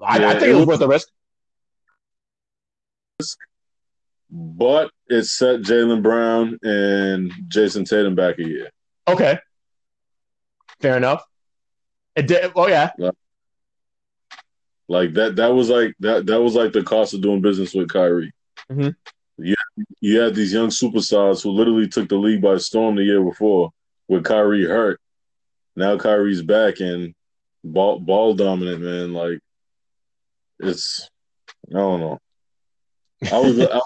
Speaker 1: I, yeah, I think it was worth the risk
Speaker 2: but it set Jaylen Brown and Jayson Tatum back a year.
Speaker 1: Okay, fair enough. It did. Oh yeah.
Speaker 2: Like, that. That was like that. That was like the cost of doing business with Kyrie.
Speaker 1: Mm-hmm.
Speaker 2: You you had these young superstars who literally took the league by storm the year before with Kyrie hurt. Now Kyrie's back and ball ball dominant, man. Like it's I don't know. I was, I,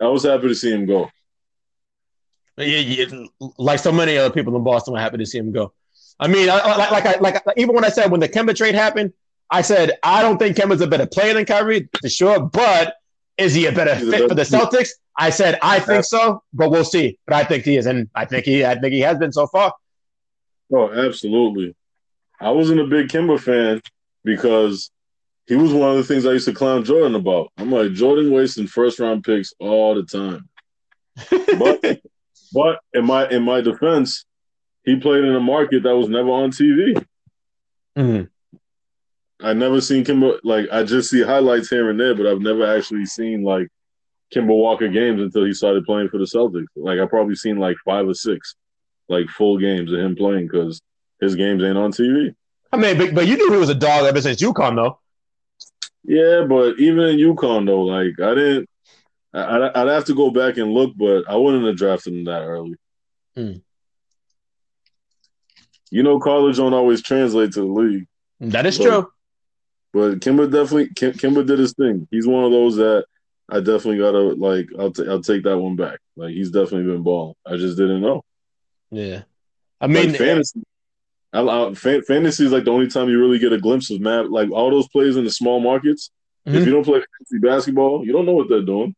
Speaker 2: I was happy to see him go.
Speaker 1: Yeah, yeah, like so many other people in Boston were happy to see him go. I mean, I, like, like, I, like even when I said when the Kemba trade happened, I said I don't think Kemba's a better player than Kyrie for sure, but is he a better He's fit a for the Celtics? I said I think so, but we'll see. But I think he is, and I think he, I think he has been so far.
Speaker 2: Oh, absolutely. I wasn't a big Kemba fan because he was one of the things I used to clown Jordan about. I'm like, Jordan wasting first round picks all the time. But but in my in my defense, he played in a market that was never on TV.
Speaker 1: Mm-hmm.
Speaker 2: I never seen Kemba like I just see highlights here and there, but I've never actually seen like Kemba Walker games until he started playing for the Celtics. Like I probably seen like five or six like full games of him playing because his games ain't on TV.
Speaker 1: I mean, but, but you knew he was a dog ever since UConn, though.
Speaker 2: Yeah, but even in UConn though, like I didn't. I, I'd have to go back and look, but I wouldn't have drafted him that early.
Speaker 1: Hmm.
Speaker 2: You know, college don't always translate to the league.
Speaker 1: That is but, true.
Speaker 2: But Kemba definitely Kim, Kemba did his thing. He's one of those that I definitely gotta like. I'll t- I'll take that one back. Like he's definitely been balling. I just didn't know.
Speaker 1: Yeah, I mean
Speaker 2: like, fantasy. I, I, fantasy is like the only time you really get a glimpse of Matt. Like all those plays in the small markets. Mm-hmm. If you don't play fantasy basketball, you don't know what they're doing.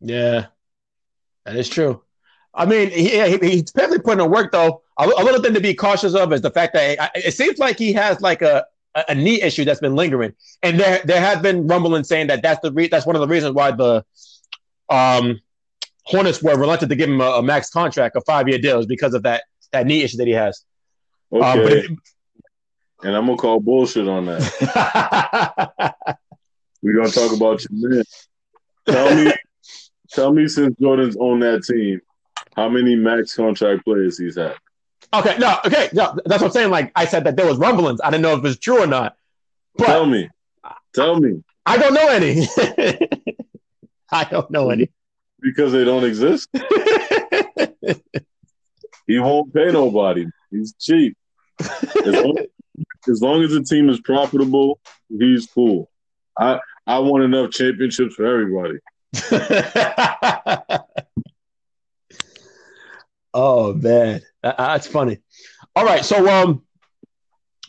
Speaker 1: Yeah, that is true. I mean, he, he, he's definitely putting in work though. A, a, little thing to be cautious of is the fact that it, it seems like he has like a, a knee issue that's been lingering, and there there has been rumbling saying that that's the re- that's one of the reasons why the um Hornets were reluctant to give him a, a max contract, a five year deal, is because of that that knee issue that he has.
Speaker 2: Okay. Um, and I'm gonna call bullshit on that. We're gonna talk about your man. Tell me, tell me, since Jordan's on that team, how many max contract players he's had?
Speaker 1: Okay, no, okay, no, that's what I'm saying. Like I said that there was rumblings. I didn't know if it's true or not.
Speaker 2: But tell me, tell me.
Speaker 1: I don't know any. I don't know any
Speaker 2: because they don't exist. he won't pay nobody. He's cheap. As long, as long as the team is profitable, he's cool. I I want enough championships for everybody.
Speaker 1: oh man, that's funny. All right, so um,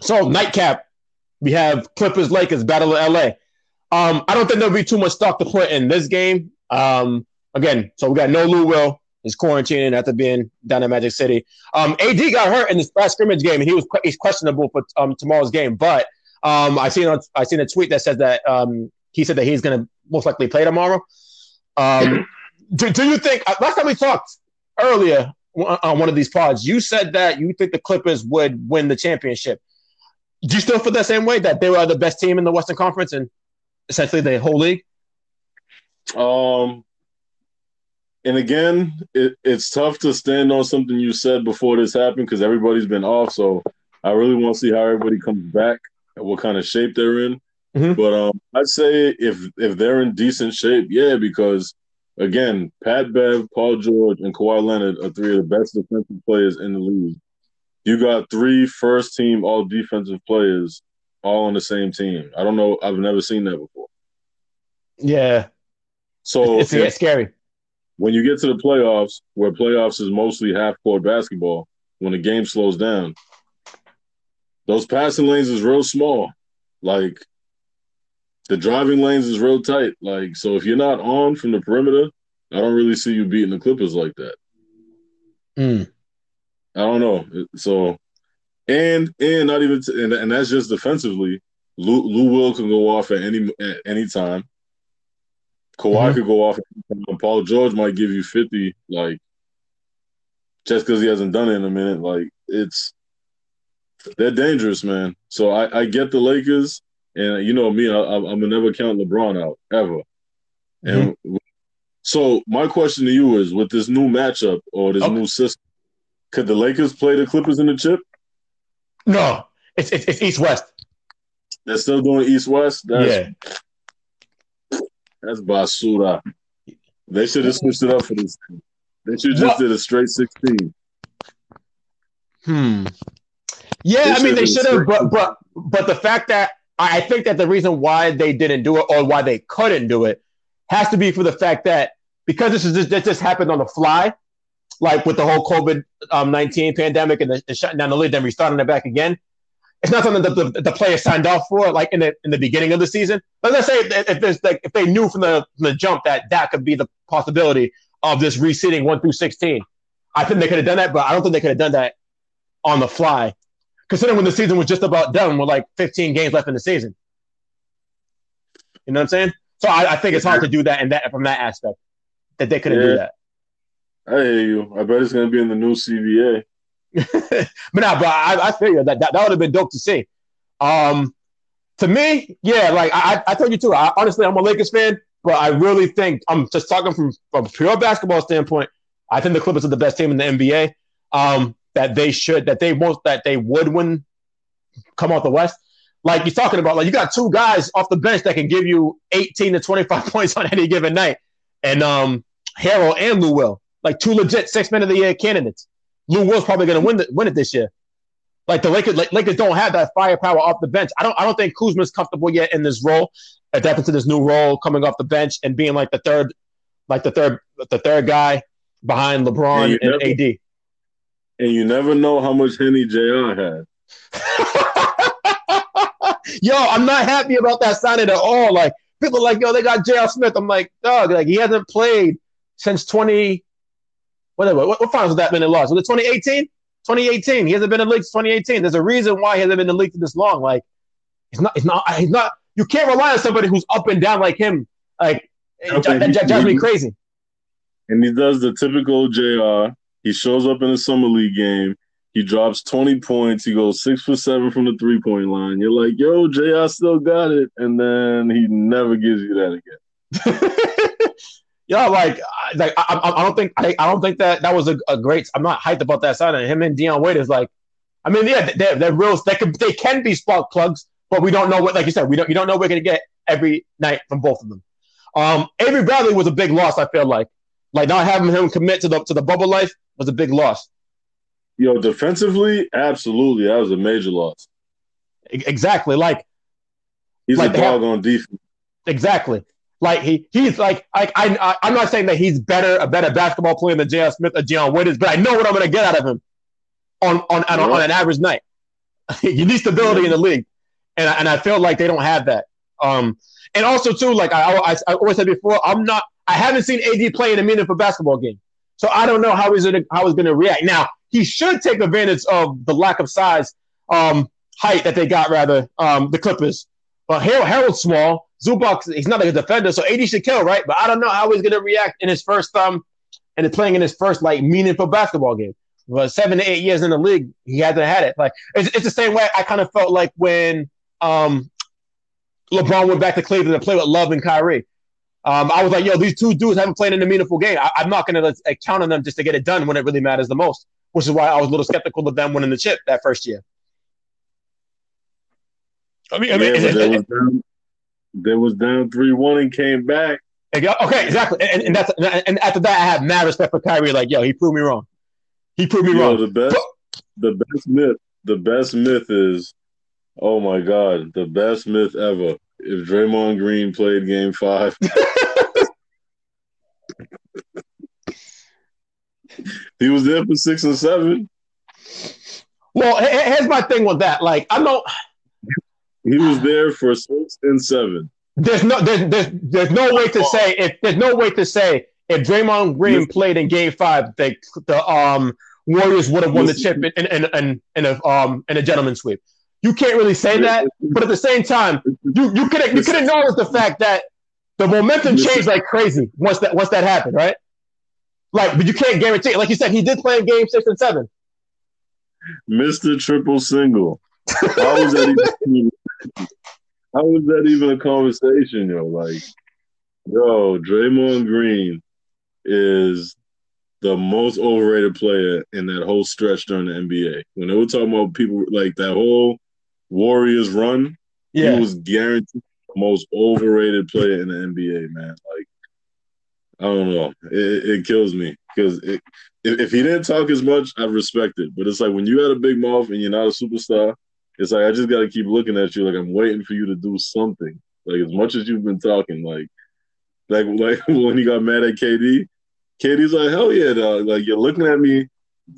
Speaker 1: so nightcap, we have Clippers Lakers battle of LA. Um, I don't think there'll be too much stock to put in this game. Um, again, so we got no Lou Will is quarantining after being down in Magic City. Um, AD got hurt in this last scrimmage game, and he was he's questionable for um, tomorrow's game. But um, I seen I seen a tweet that says that um, he said that he's going to most likely play tomorrow. Um, do, do you think uh, last time we talked earlier on one of these pods, you said that you think the Clippers would win the championship. Do you still feel the same way that they were the best team in the Western Conference and essentially the whole league?
Speaker 2: Um, and again, it, it's tough to stand on something you said before this happened because everybody's been off. So I really want to see how everybody comes back and what kind of shape they're in. Mm-hmm. But um, I'd say if if they're in decent shape, yeah, because again, Pat Bev, Paul George, and Kawhi Leonard are three of the best defensive players in the league. You got three first team all defensive players all on the same team. I don't know. I've never seen that before.
Speaker 1: Yeah.
Speaker 2: So
Speaker 1: it's, it's scary
Speaker 2: when you get to the playoffs, where playoffs is mostly half court basketball, when the game slows down, those passing lanes is real small. Like the driving lanes is real tight. Like so, if you're not on from the perimeter, I don't really see you beating the Clippers like that.
Speaker 1: Mm.
Speaker 2: I don't know. So, and and not even t- and, and that's just defensively. Lou, Lou Will can go off at any at any time. Kawhi mm-hmm. could go off. Paul George might give you fifty, like just because he hasn't done it in a minute. Like it's they're dangerous, man. So I, I get the Lakers, and you know me, I, am gonna never count LeBron out ever. Mm-hmm. And so my question to you is, with this new matchup or this okay. new system, could the Lakers play the Clippers in the chip?
Speaker 1: No, it's it's, it's East West.
Speaker 2: They're still doing East West. yeah. That's basura. They should have switched it up for this. They should just did a straight sixteen.
Speaker 1: Hmm. Yeah, they I mean they should have, but but but the fact that I think that the reason why they didn't do it or why they couldn't do it has to be for the fact that because this is just this just happened on the fly, like with the whole COVID um, nineteen pandemic and the, the shutting down the league, then restarting it back again it's not something that the, the player signed off for, like in the in the beginning of the season. But let's say if, if there's like if they knew from the from the jump that that could be the possibility of this reseeding one through sixteen, I think they could have done that. But I don't think they could have done that on the fly, considering when the season was just about done with like 15 games left in the season. You know what I'm saying? So I, I think it's hard to do that and that from that aspect that they couldn't yeah. do that.
Speaker 2: I hear you. I bet it's going to be in the new CBA.
Speaker 1: but nah, but I, I figure that, that that would have been dope to see. Um, to me, yeah, like I, I told you too. I, honestly, I'm a Lakers fan, but I really think I'm just talking from from a pure basketball standpoint. I think the Clippers are the best team in the NBA. Um, that they should, that they won't, that they would win, come out the West. Like you're talking about, like you got two guys off the bench that can give you 18 to 25 points on any given night, and um, Harrell and Lou Will, like two legit six men of the year candidates. Lou Will's probably going to win the, win it this year. Like the Lakers, Lakers don't have that firepower off the bench. I don't. I don't think Kuzma's comfortable yet in this role, adapting to this new role, coming off the bench and being like the third, like the third, the third guy behind LeBron and, and never, AD.
Speaker 2: And you never know how much Henny Jr. had.
Speaker 1: yo, I'm not happy about that signing at all. Like people are like, yo, they got J.R. Smith. I'm like, dog, like he hasn't played since 20. Whatever. What, what finals was that been in lost? Was it 2018? 2018. He hasn't been in the league since 2018. There's a reason why he hasn't been in the league for this long. Like, he's not. He's not. He's not. You can't rely on somebody who's up and down like him. Like okay, that, that drives me crazy.
Speaker 2: And he does the typical Jr. He shows up in a summer league game. He drops 20 points. He goes six for seven from the three point line. You're like, yo, JR still got it. And then he never gives you that again.
Speaker 1: yeah, like, like I, I, don't think I, I don't think that that was a, a, great. I'm not hyped about that signing. Him and Dion Wade is like, I mean, yeah, they're, they're real. They can they can be spark plugs, but we don't know what. Like you said, we don't you don't know we're gonna get every night from both of them. Um, Avery Bradley was a big loss. I feel like, like not having him commit to the to the bubble life was a big loss.
Speaker 2: Yo, defensively, absolutely, that was a major loss.
Speaker 1: Exactly, like
Speaker 2: he's like a dog have, on defense.
Speaker 1: Exactly, like he he's like I I I'm not saying that he's better a better basketball player than J.R. Smith or Dion Waiters, but I know what I'm going to get out of him on on on, on an average night. you need stability in the league, and I, and I feel like they don't have that. Um, and also too, like I, I, I always said before, I'm not. I haven't seen AD play in a meaningful basketball game, so I don't know how he's gonna how he's gonna react. Now he should take advantage of the lack of size, um, height that they got rather, um, the Clippers. But Harrell, Harrell's small. Zubac, he's not like a defender, so AD should kill, right? But I don't know how he's gonna react in his first um and playing in his first like meaningful basketball game. But seven to eight years in the league, he hasn't had it. Like it's, it's the same way I kind of felt like when um LeBron went back to Cleveland to play with Love and Kyrie. Um, I was like, yo, these two dudes haven't played in a meaningful game. I, am not going to like, count on them just to get it done when it really matters the most which is why I was a little skeptical of them winning the chip that first year.
Speaker 2: I mean, I mean, yeah, there, was down, there was down three one and came back.
Speaker 1: Okay, exactly, and, and that's and after that, I have mad respect for Kyrie. Like, yo, he proved me wrong. He proved me yo, wrong.
Speaker 2: The best, the best myth, the best myth is, oh my god, the best myth ever. If Draymond Green played Game Five. he was there for six and seven.
Speaker 1: Well, here's my thing with that. Like, I don't.
Speaker 2: He was there for six and seven.
Speaker 1: There's no, there's, there's, there's no way to say if there's no way to say if Draymond Green played in Game Five, the the um Warriors would have won the chip in in, in, in a um in a gentleman's sweep. You can't really say that, but at the same time, you you could you could acknowledge the fact that the momentum changed like crazy once that once that happened, right? Like, but you can't guarantee. It. Like you said, he did play in game six and seven.
Speaker 2: Mr. Triple Single. How was that even? How was that even a conversation, yo? Like, yo, Draymond Green is the most overrated player in that whole stretch during the NBA. When they were talking about people like that whole Warriors run, yeah. he was guaranteed the most overrated player in the NBA, man. Like I don't know. It, it kills me because if, if he didn't talk as much, I'd respect it. But it's like when you had a big mouth and you're not a superstar, it's like I just got to keep looking at you like I'm waiting for you to do something. Like as much as you've been talking, like like like when he got mad at KD, KD's like, hell yeah, dog. Like you're looking at me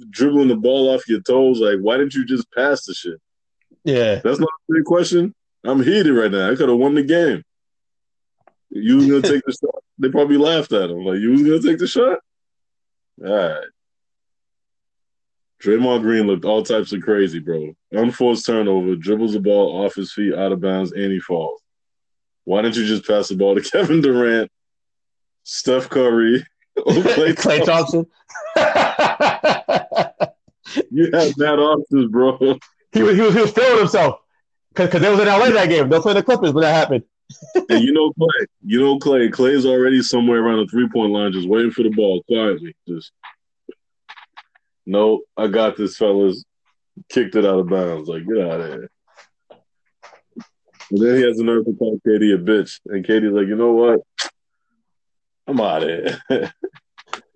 Speaker 2: dribbling the ball off your toes. Like why didn't you just pass the shit?
Speaker 1: Yeah,
Speaker 2: that's not a question. I'm heated right now. I could have won the game. You was gonna take the shot. They probably laughed at him. Like, you was gonna take the shot? All right. Draymond Green looked all types of crazy, bro. Unforced turnover, dribbles the ball off his feet, out of bounds, and he falls. Why didn't you just pass the ball to Kevin Durant, Steph Curry,
Speaker 1: Klay, Klay Thompson?
Speaker 2: you have mad options, bro.
Speaker 1: He was, he was, he was feeling himself because they was in LA that game. They'll play the Clippers when that happened
Speaker 2: and you know Klay, You know Klay. Klay's already somewhere around the three point line, just waiting for the ball quietly. Just no, I got this, fellas. Kicked it out of bounds. Like, get out of here. And then he has the nerve to call KD a bitch. And KD's like, you know what? I'm out of here.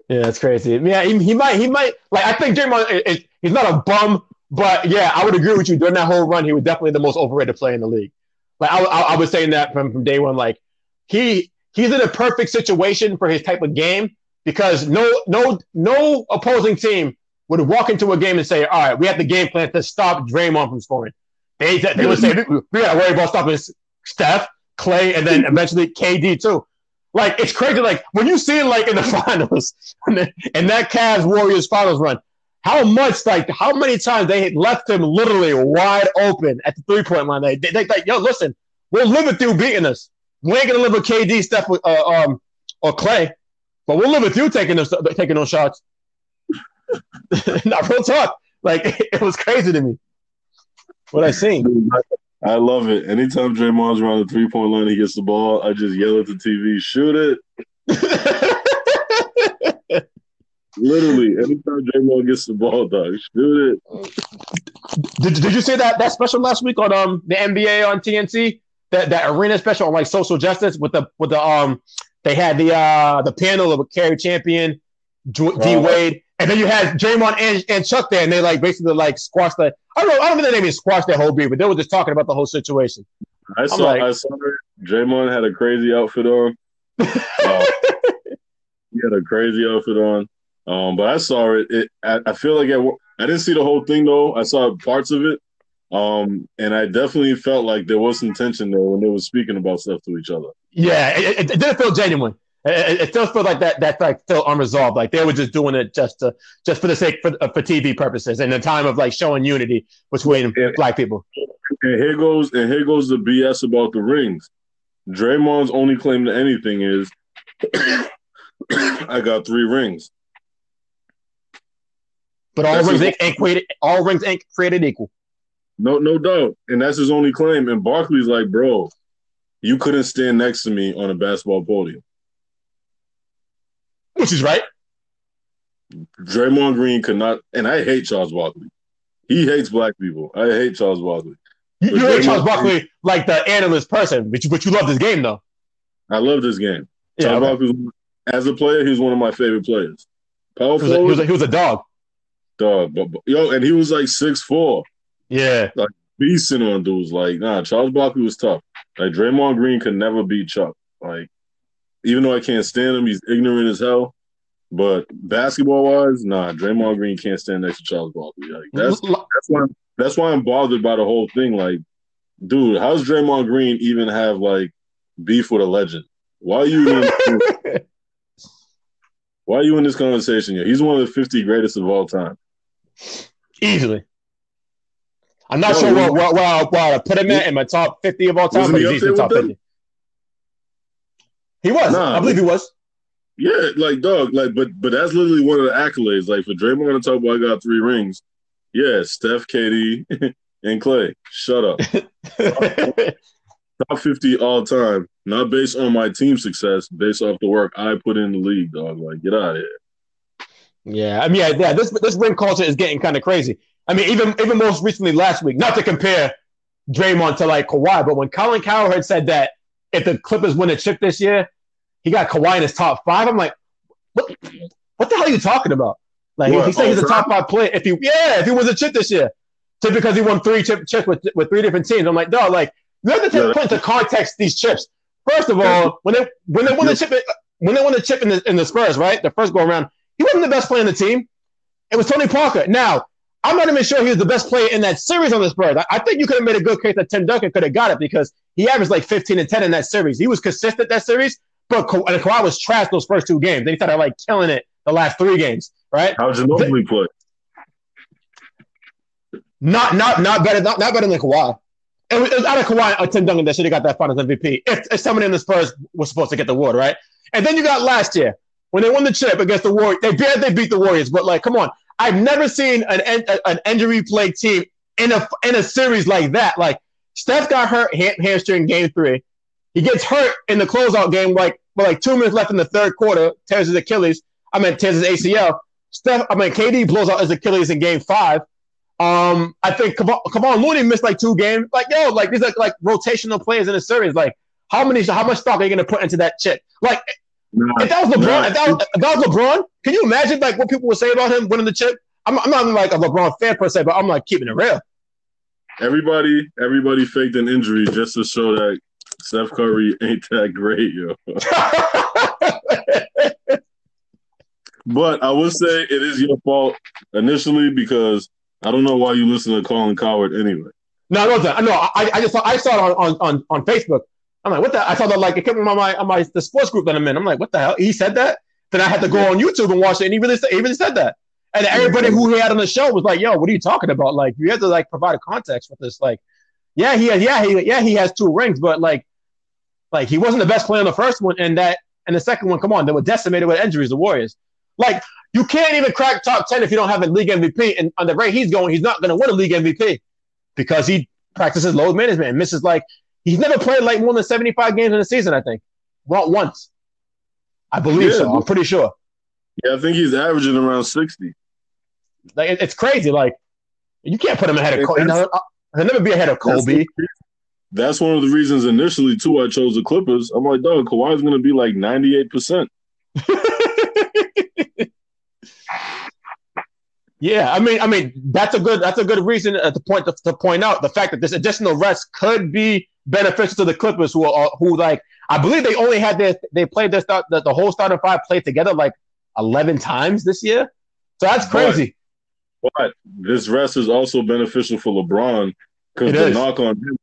Speaker 1: yeah, that's crazy. Yeah, he, he, might, he might, like, I think Draymond, he's not a bum, But yeah, I would agree with you. During that whole run, he was definitely the most overrated player in the league. Like I, I, I was saying that from, from day one. Like he he's in a perfect situation for his type of game because no no no opposing team would walk into a game and say, "All right, we have the game plan to stop Draymond from scoring." They they would say, "We, got to worry about stopping Steph, Klay, and then eventually KD too." Like it's crazy. Like when you see it, like in the finals and that Cavs Warriors finals run, how much like how many times they left him literally wide open at the three point line. They they, they yo, listen, we'll live with you beating us. We ain't gonna live with KD, Steph, uh, um, or Klay, but we'll live with you taking those taking those shots. Not real talk. Like it was crazy to me. What I seen.
Speaker 2: I love it. Anytime Draymond's around the three point line, he gets the ball. I just yell at the TV, "Shoot it!" Literally, anytime Draymond gets the ball, dog, shoot it.
Speaker 1: Did, did you see that that special last week on um the NBA on TNT? That that arena special on like social justice with the with the um they had the uh the panel of a Cari Champion, D Wade, and then you had Draymond and, and Chuck there, and they like basically like squashed the. I don't know. I don't know think they even squashed that whole beef, but they were just talking about the whole situation.
Speaker 2: I saw. Like, I saw. Draymond had a crazy outfit on. uh, he had a crazy outfit on. Um, but I saw it. it I, I, feel like I, I didn't see the whole thing though. I saw parts of it. Um, and I definitely felt like there was some tension there when they were speaking about stuff to each other.
Speaker 1: Yeah, it, it, it didn't feel genuine. It, it still feels like that that's like still unresolved. Like they were just doing it just to just for the sake for, uh, for TV purposes and the time of like showing unity between and, black people.
Speaker 2: And here goes and here goes the BS about the rings. Draymond's only claim to anything is I got three rings.
Speaker 1: But all that's rings his, ain't created all rings ain't created equal.
Speaker 2: No, no doubt. And that's his only claim. And Barkley's like, bro, you couldn't stand next to me on a basketball podium
Speaker 1: which is right.
Speaker 2: Draymond Green could not, and I hate Charles Barkley. He hates black people. I hate Charles Barkley.
Speaker 1: You, you hate Charles Barkley Green, like the analyst person, but you, but you love this game though.
Speaker 2: I love this game. Yeah, Charles okay. Barkley, as a player, he's one of my favorite players.
Speaker 1: Powerful. He was, a, he was, a, he was a dog.
Speaker 2: Dog, but, but, yo, and he was like six four.
Speaker 1: Yeah,
Speaker 2: like beasting on dudes. Like, nah, Charles Barkley was tough. Like Draymond Green could never beat Chuck. Like even though I can't stand him, he's ignorant as hell. But basketball wise, nah, Draymond Green can't stand next to Charles Barkley. Like that's that's why that's why I'm bothered by the whole thing. Like, dude, how's Draymond Green even have like beef with a legend? Why are you in, why are you in this conversation here? He's one of the 50 greatest of all time.
Speaker 1: Easily. I'm not no, sure where, where, where, where I put him at in my top 50 of all time, but he's in top 50. He was. Nah, I believe he was.
Speaker 2: Yeah, like dog, like but but that's literally one of the accolades. Like for Draymond to talk about I got three rings. Yeah, Steph, KD, and Klay. Shut up. Top fifty all time, not based on my team success, based off the work I put in the league, dog. Like get out of here.
Speaker 1: Yeah, I mean, yeah, yeah this this ring culture is getting kind of crazy. I mean, even even most recently last week, not to compare Draymond to like Kawhi, but when Colin Cowherd said that if the Clippers win a chip this year, he got Kawhi in his top five. I'm like, what? What the hell are you talking about? Like what, he said he's oh, a top five player. If he yeah, if he was a chip this year, just because he won three chip, chips with with three different teams. I'm like, no, like you have to take, yeah. put into context these chips. First of all, when they when they won the chip when they won the chip in the in the Spurs, right? The first go around, he wasn't the best player in the team. It was Tony Parker. Now, I'm not even sure he was the best player in that series on the Spurs. I, I think you could have made a good case that Tim Duncan could have got it because he averaged like 15 and 10 in that series. He was consistent that series, but Ka- and Kawhi was trash those first two games. Then he started like killing it the last three games, right?
Speaker 2: How Ginobili play?
Speaker 1: Not not not better not, not better than Kawhi. It was, it was out of Kawhi or Tim Duncan that should have got that Finals MVP. If, if somebody in the Spurs was supposed to get the award, right? And then you got last year when they won the chip against the Warriors. They barely they beat the Warriors, but like, come on, I've never seen an an injury plagued team in a in a series like that. Like Steph got hurt hamstring game three. He gets hurt in the closeout game, like with like two minutes left in the third quarter, tears his Achilles. I mean, tears his ACL. Steph, I mean, KD blows out his Achilles in game five. Um, I think Kevon Looney missed like two games. Like, yo, like these are like rotational players in the series. Like, how many, how much stock are you going to put into that chip? Like, nah, if that was LeBron, nah. if, that was, if that was LeBron, can you imagine like what people would say about him winning the chip? I'm, I'm not like a LeBron fan per se, but I'm like keeping it real.
Speaker 2: Everybody, everybody faked an injury just to show that Steph Curry ain't that great, yo. but I would say it is your fault initially because I don't know why you listen to Colin Cowherd anyway.
Speaker 1: No, no, no. I, I just saw, I saw it on, on, on Facebook. I'm like, what the? I saw that like it came on my on my the sports group that I'm in. I'm like, what the hell? He said that. Then I had to go on YouTube and watch it, and he really he really said that. And everybody who he had on the show was like, "Yo, what are you talking about? Like, you have to like provide a context for this. Like, yeah, he has, yeah, he, yeah, he has two rings, but like, like he wasn't the best player in the first one, and that and the second one. Come on, they were decimated with injuries. The Warriors. Like, you can't even crack top ten if you don't have a league MVP. And on the rate he's going, he's not going to win a league MVP because he practices load management and misses like he's never played like more than seventy five games in a season. I think, not once. I believe yeah, so. I'm pretty sure.
Speaker 2: Yeah, I think he's averaging around sixty.
Speaker 1: Like it, it's crazy. Like you can't put him ahead of Kobe. You know, uh, he'll never be ahead of Kobe.
Speaker 2: That's one of the reasons initially too I chose the Clippers. I'm like, dog, Kawhi's gonna be like 98 percent.
Speaker 1: Yeah, I mean, I mean that's a good that's a good reason uh, to point to, to, point out the fact that this additional rest could be beneficial to the Clippers, who are who like I believe they only had their they played their start the, the whole starting five played together like eleven times this year, so that's crazy.
Speaker 2: But, but this rest is also beneficial for LeBron because the is. knock on him,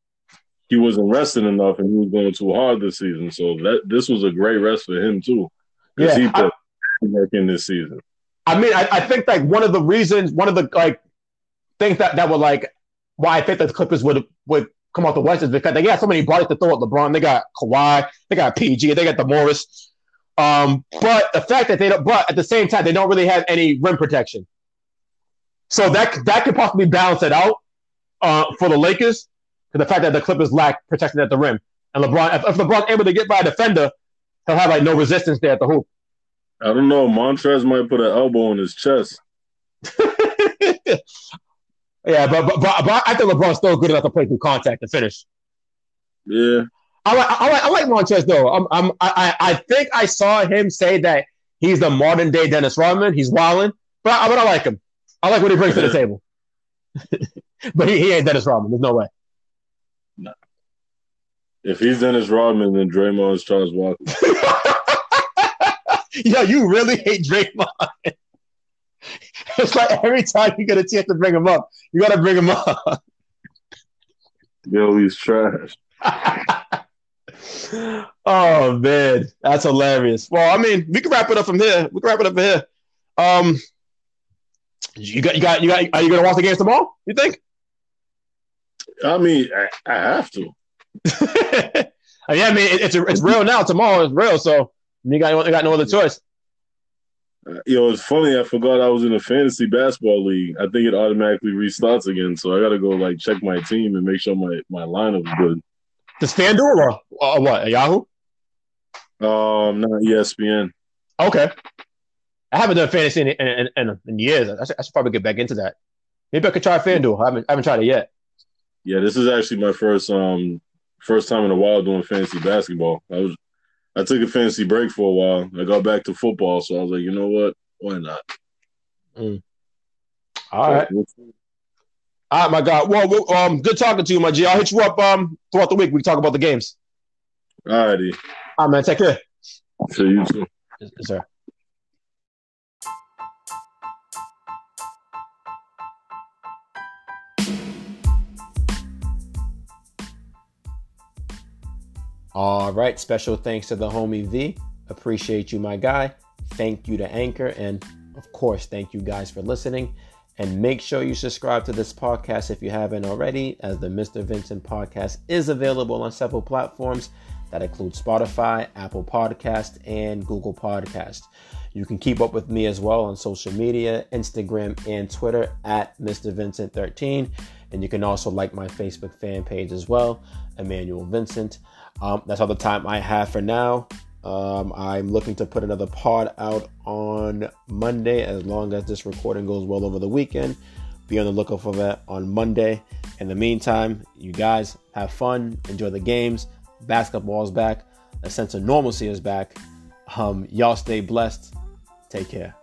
Speaker 2: he wasn't resting enough and he was going too hard this season. So that this was a great rest for him too, because yeah, he put I, work in this season.
Speaker 1: I mean, I, I think like one of the reasons, one of the like things that that were like why I think the Clippers would would come out the West is because they got so many bodies to throw at LeBron. They got Kawhi, they got PG, they got the Morris. Um, but the fact that they don't, but at the same time, they don't really have any rim protection. So that that could possibly balance it out uh, for the Lakers. To the fact that the Clippers lack protection at the rim, and LeBron, if, if LeBron's able to get by a defender, he'll have like no resistance there at the hoop.
Speaker 2: I don't know. Montrezl might put an elbow on his chest.
Speaker 1: yeah, but, but but but I think LeBron's still good enough to play through contact and finish.
Speaker 2: Yeah.
Speaker 1: I like I like I like Montrezl though. I'm, I'm I I think I saw him say that he's the modern day Dennis Rodman. He's wilding, but I, but I like him. I like what he brings to the table. but he, he ain't Dennis Rodman. There's no way.
Speaker 2: No. If he's Dennis Rodman, then Draymond's Charles Walker.
Speaker 1: Yo, you really hate Draymond. it's like every time you get a chance to bring him up, you got to bring him up.
Speaker 2: Yo, he's trash.
Speaker 1: oh man, that's hilarious. Well, I mean, we can wrap it up from here. We can wrap it up from here. Um, you got, you got, you got. Are you gonna watch the games tomorrow? You think?
Speaker 2: I mean, I, I have to.
Speaker 1: yeah, I mean, it, it's it's real now. Tomorrow is real, so you got, you got no other choice.
Speaker 2: Uh, yo, it's funny. I forgot I was in a fantasy basketball league. I think it automatically restarts again, so I got to go like check my team and make sure my my lineup is good.
Speaker 1: Does FanDuel or, or what? Yahoo?
Speaker 2: Um, not ESPN.
Speaker 1: Okay. I haven't done fantasy in, in, in, in years. I should, I should, probably get back into that. Maybe I could try FanDuel. I haven't, I haven't tried it yet.
Speaker 2: Yeah, this is actually my first um first time in a while doing fantasy basketball. I was I took a fantasy break for a while. I got back to football, so I was like, you know what? Why not?
Speaker 1: Mm. All so, right. All right, my God. Well, um, good talking to you, my G. I'll hit you up um throughout the week. We talk about the games.
Speaker 2: All righty.
Speaker 1: All right, man. Take care.
Speaker 2: See you too.
Speaker 1: Yes, sir. All right. Special thanks to the homie V. Appreciate you, my guy. Thank you to Anchor. And of course, thank you guys for listening. And make sure you subscribe to this podcast if you haven't already, as the Mr. Vincent podcast is available on several platforms that include Spotify, Apple Podcast, and Google Podcast. You can keep up with me as well on social media, Instagram and Twitter at Mr. Vincent13. And you can also like my Facebook fan page as well, Emmanuel Vincent. Um, that's all the time I have for now. Um, I'm looking to put another pod out on Monday as long as this recording goes well over the weekend. Be on the lookout for that on Monday. In the meantime, you guys have fun, enjoy the games. Basketball's back, a sense of normalcy is back. Um, y'all stay blessed. Take care.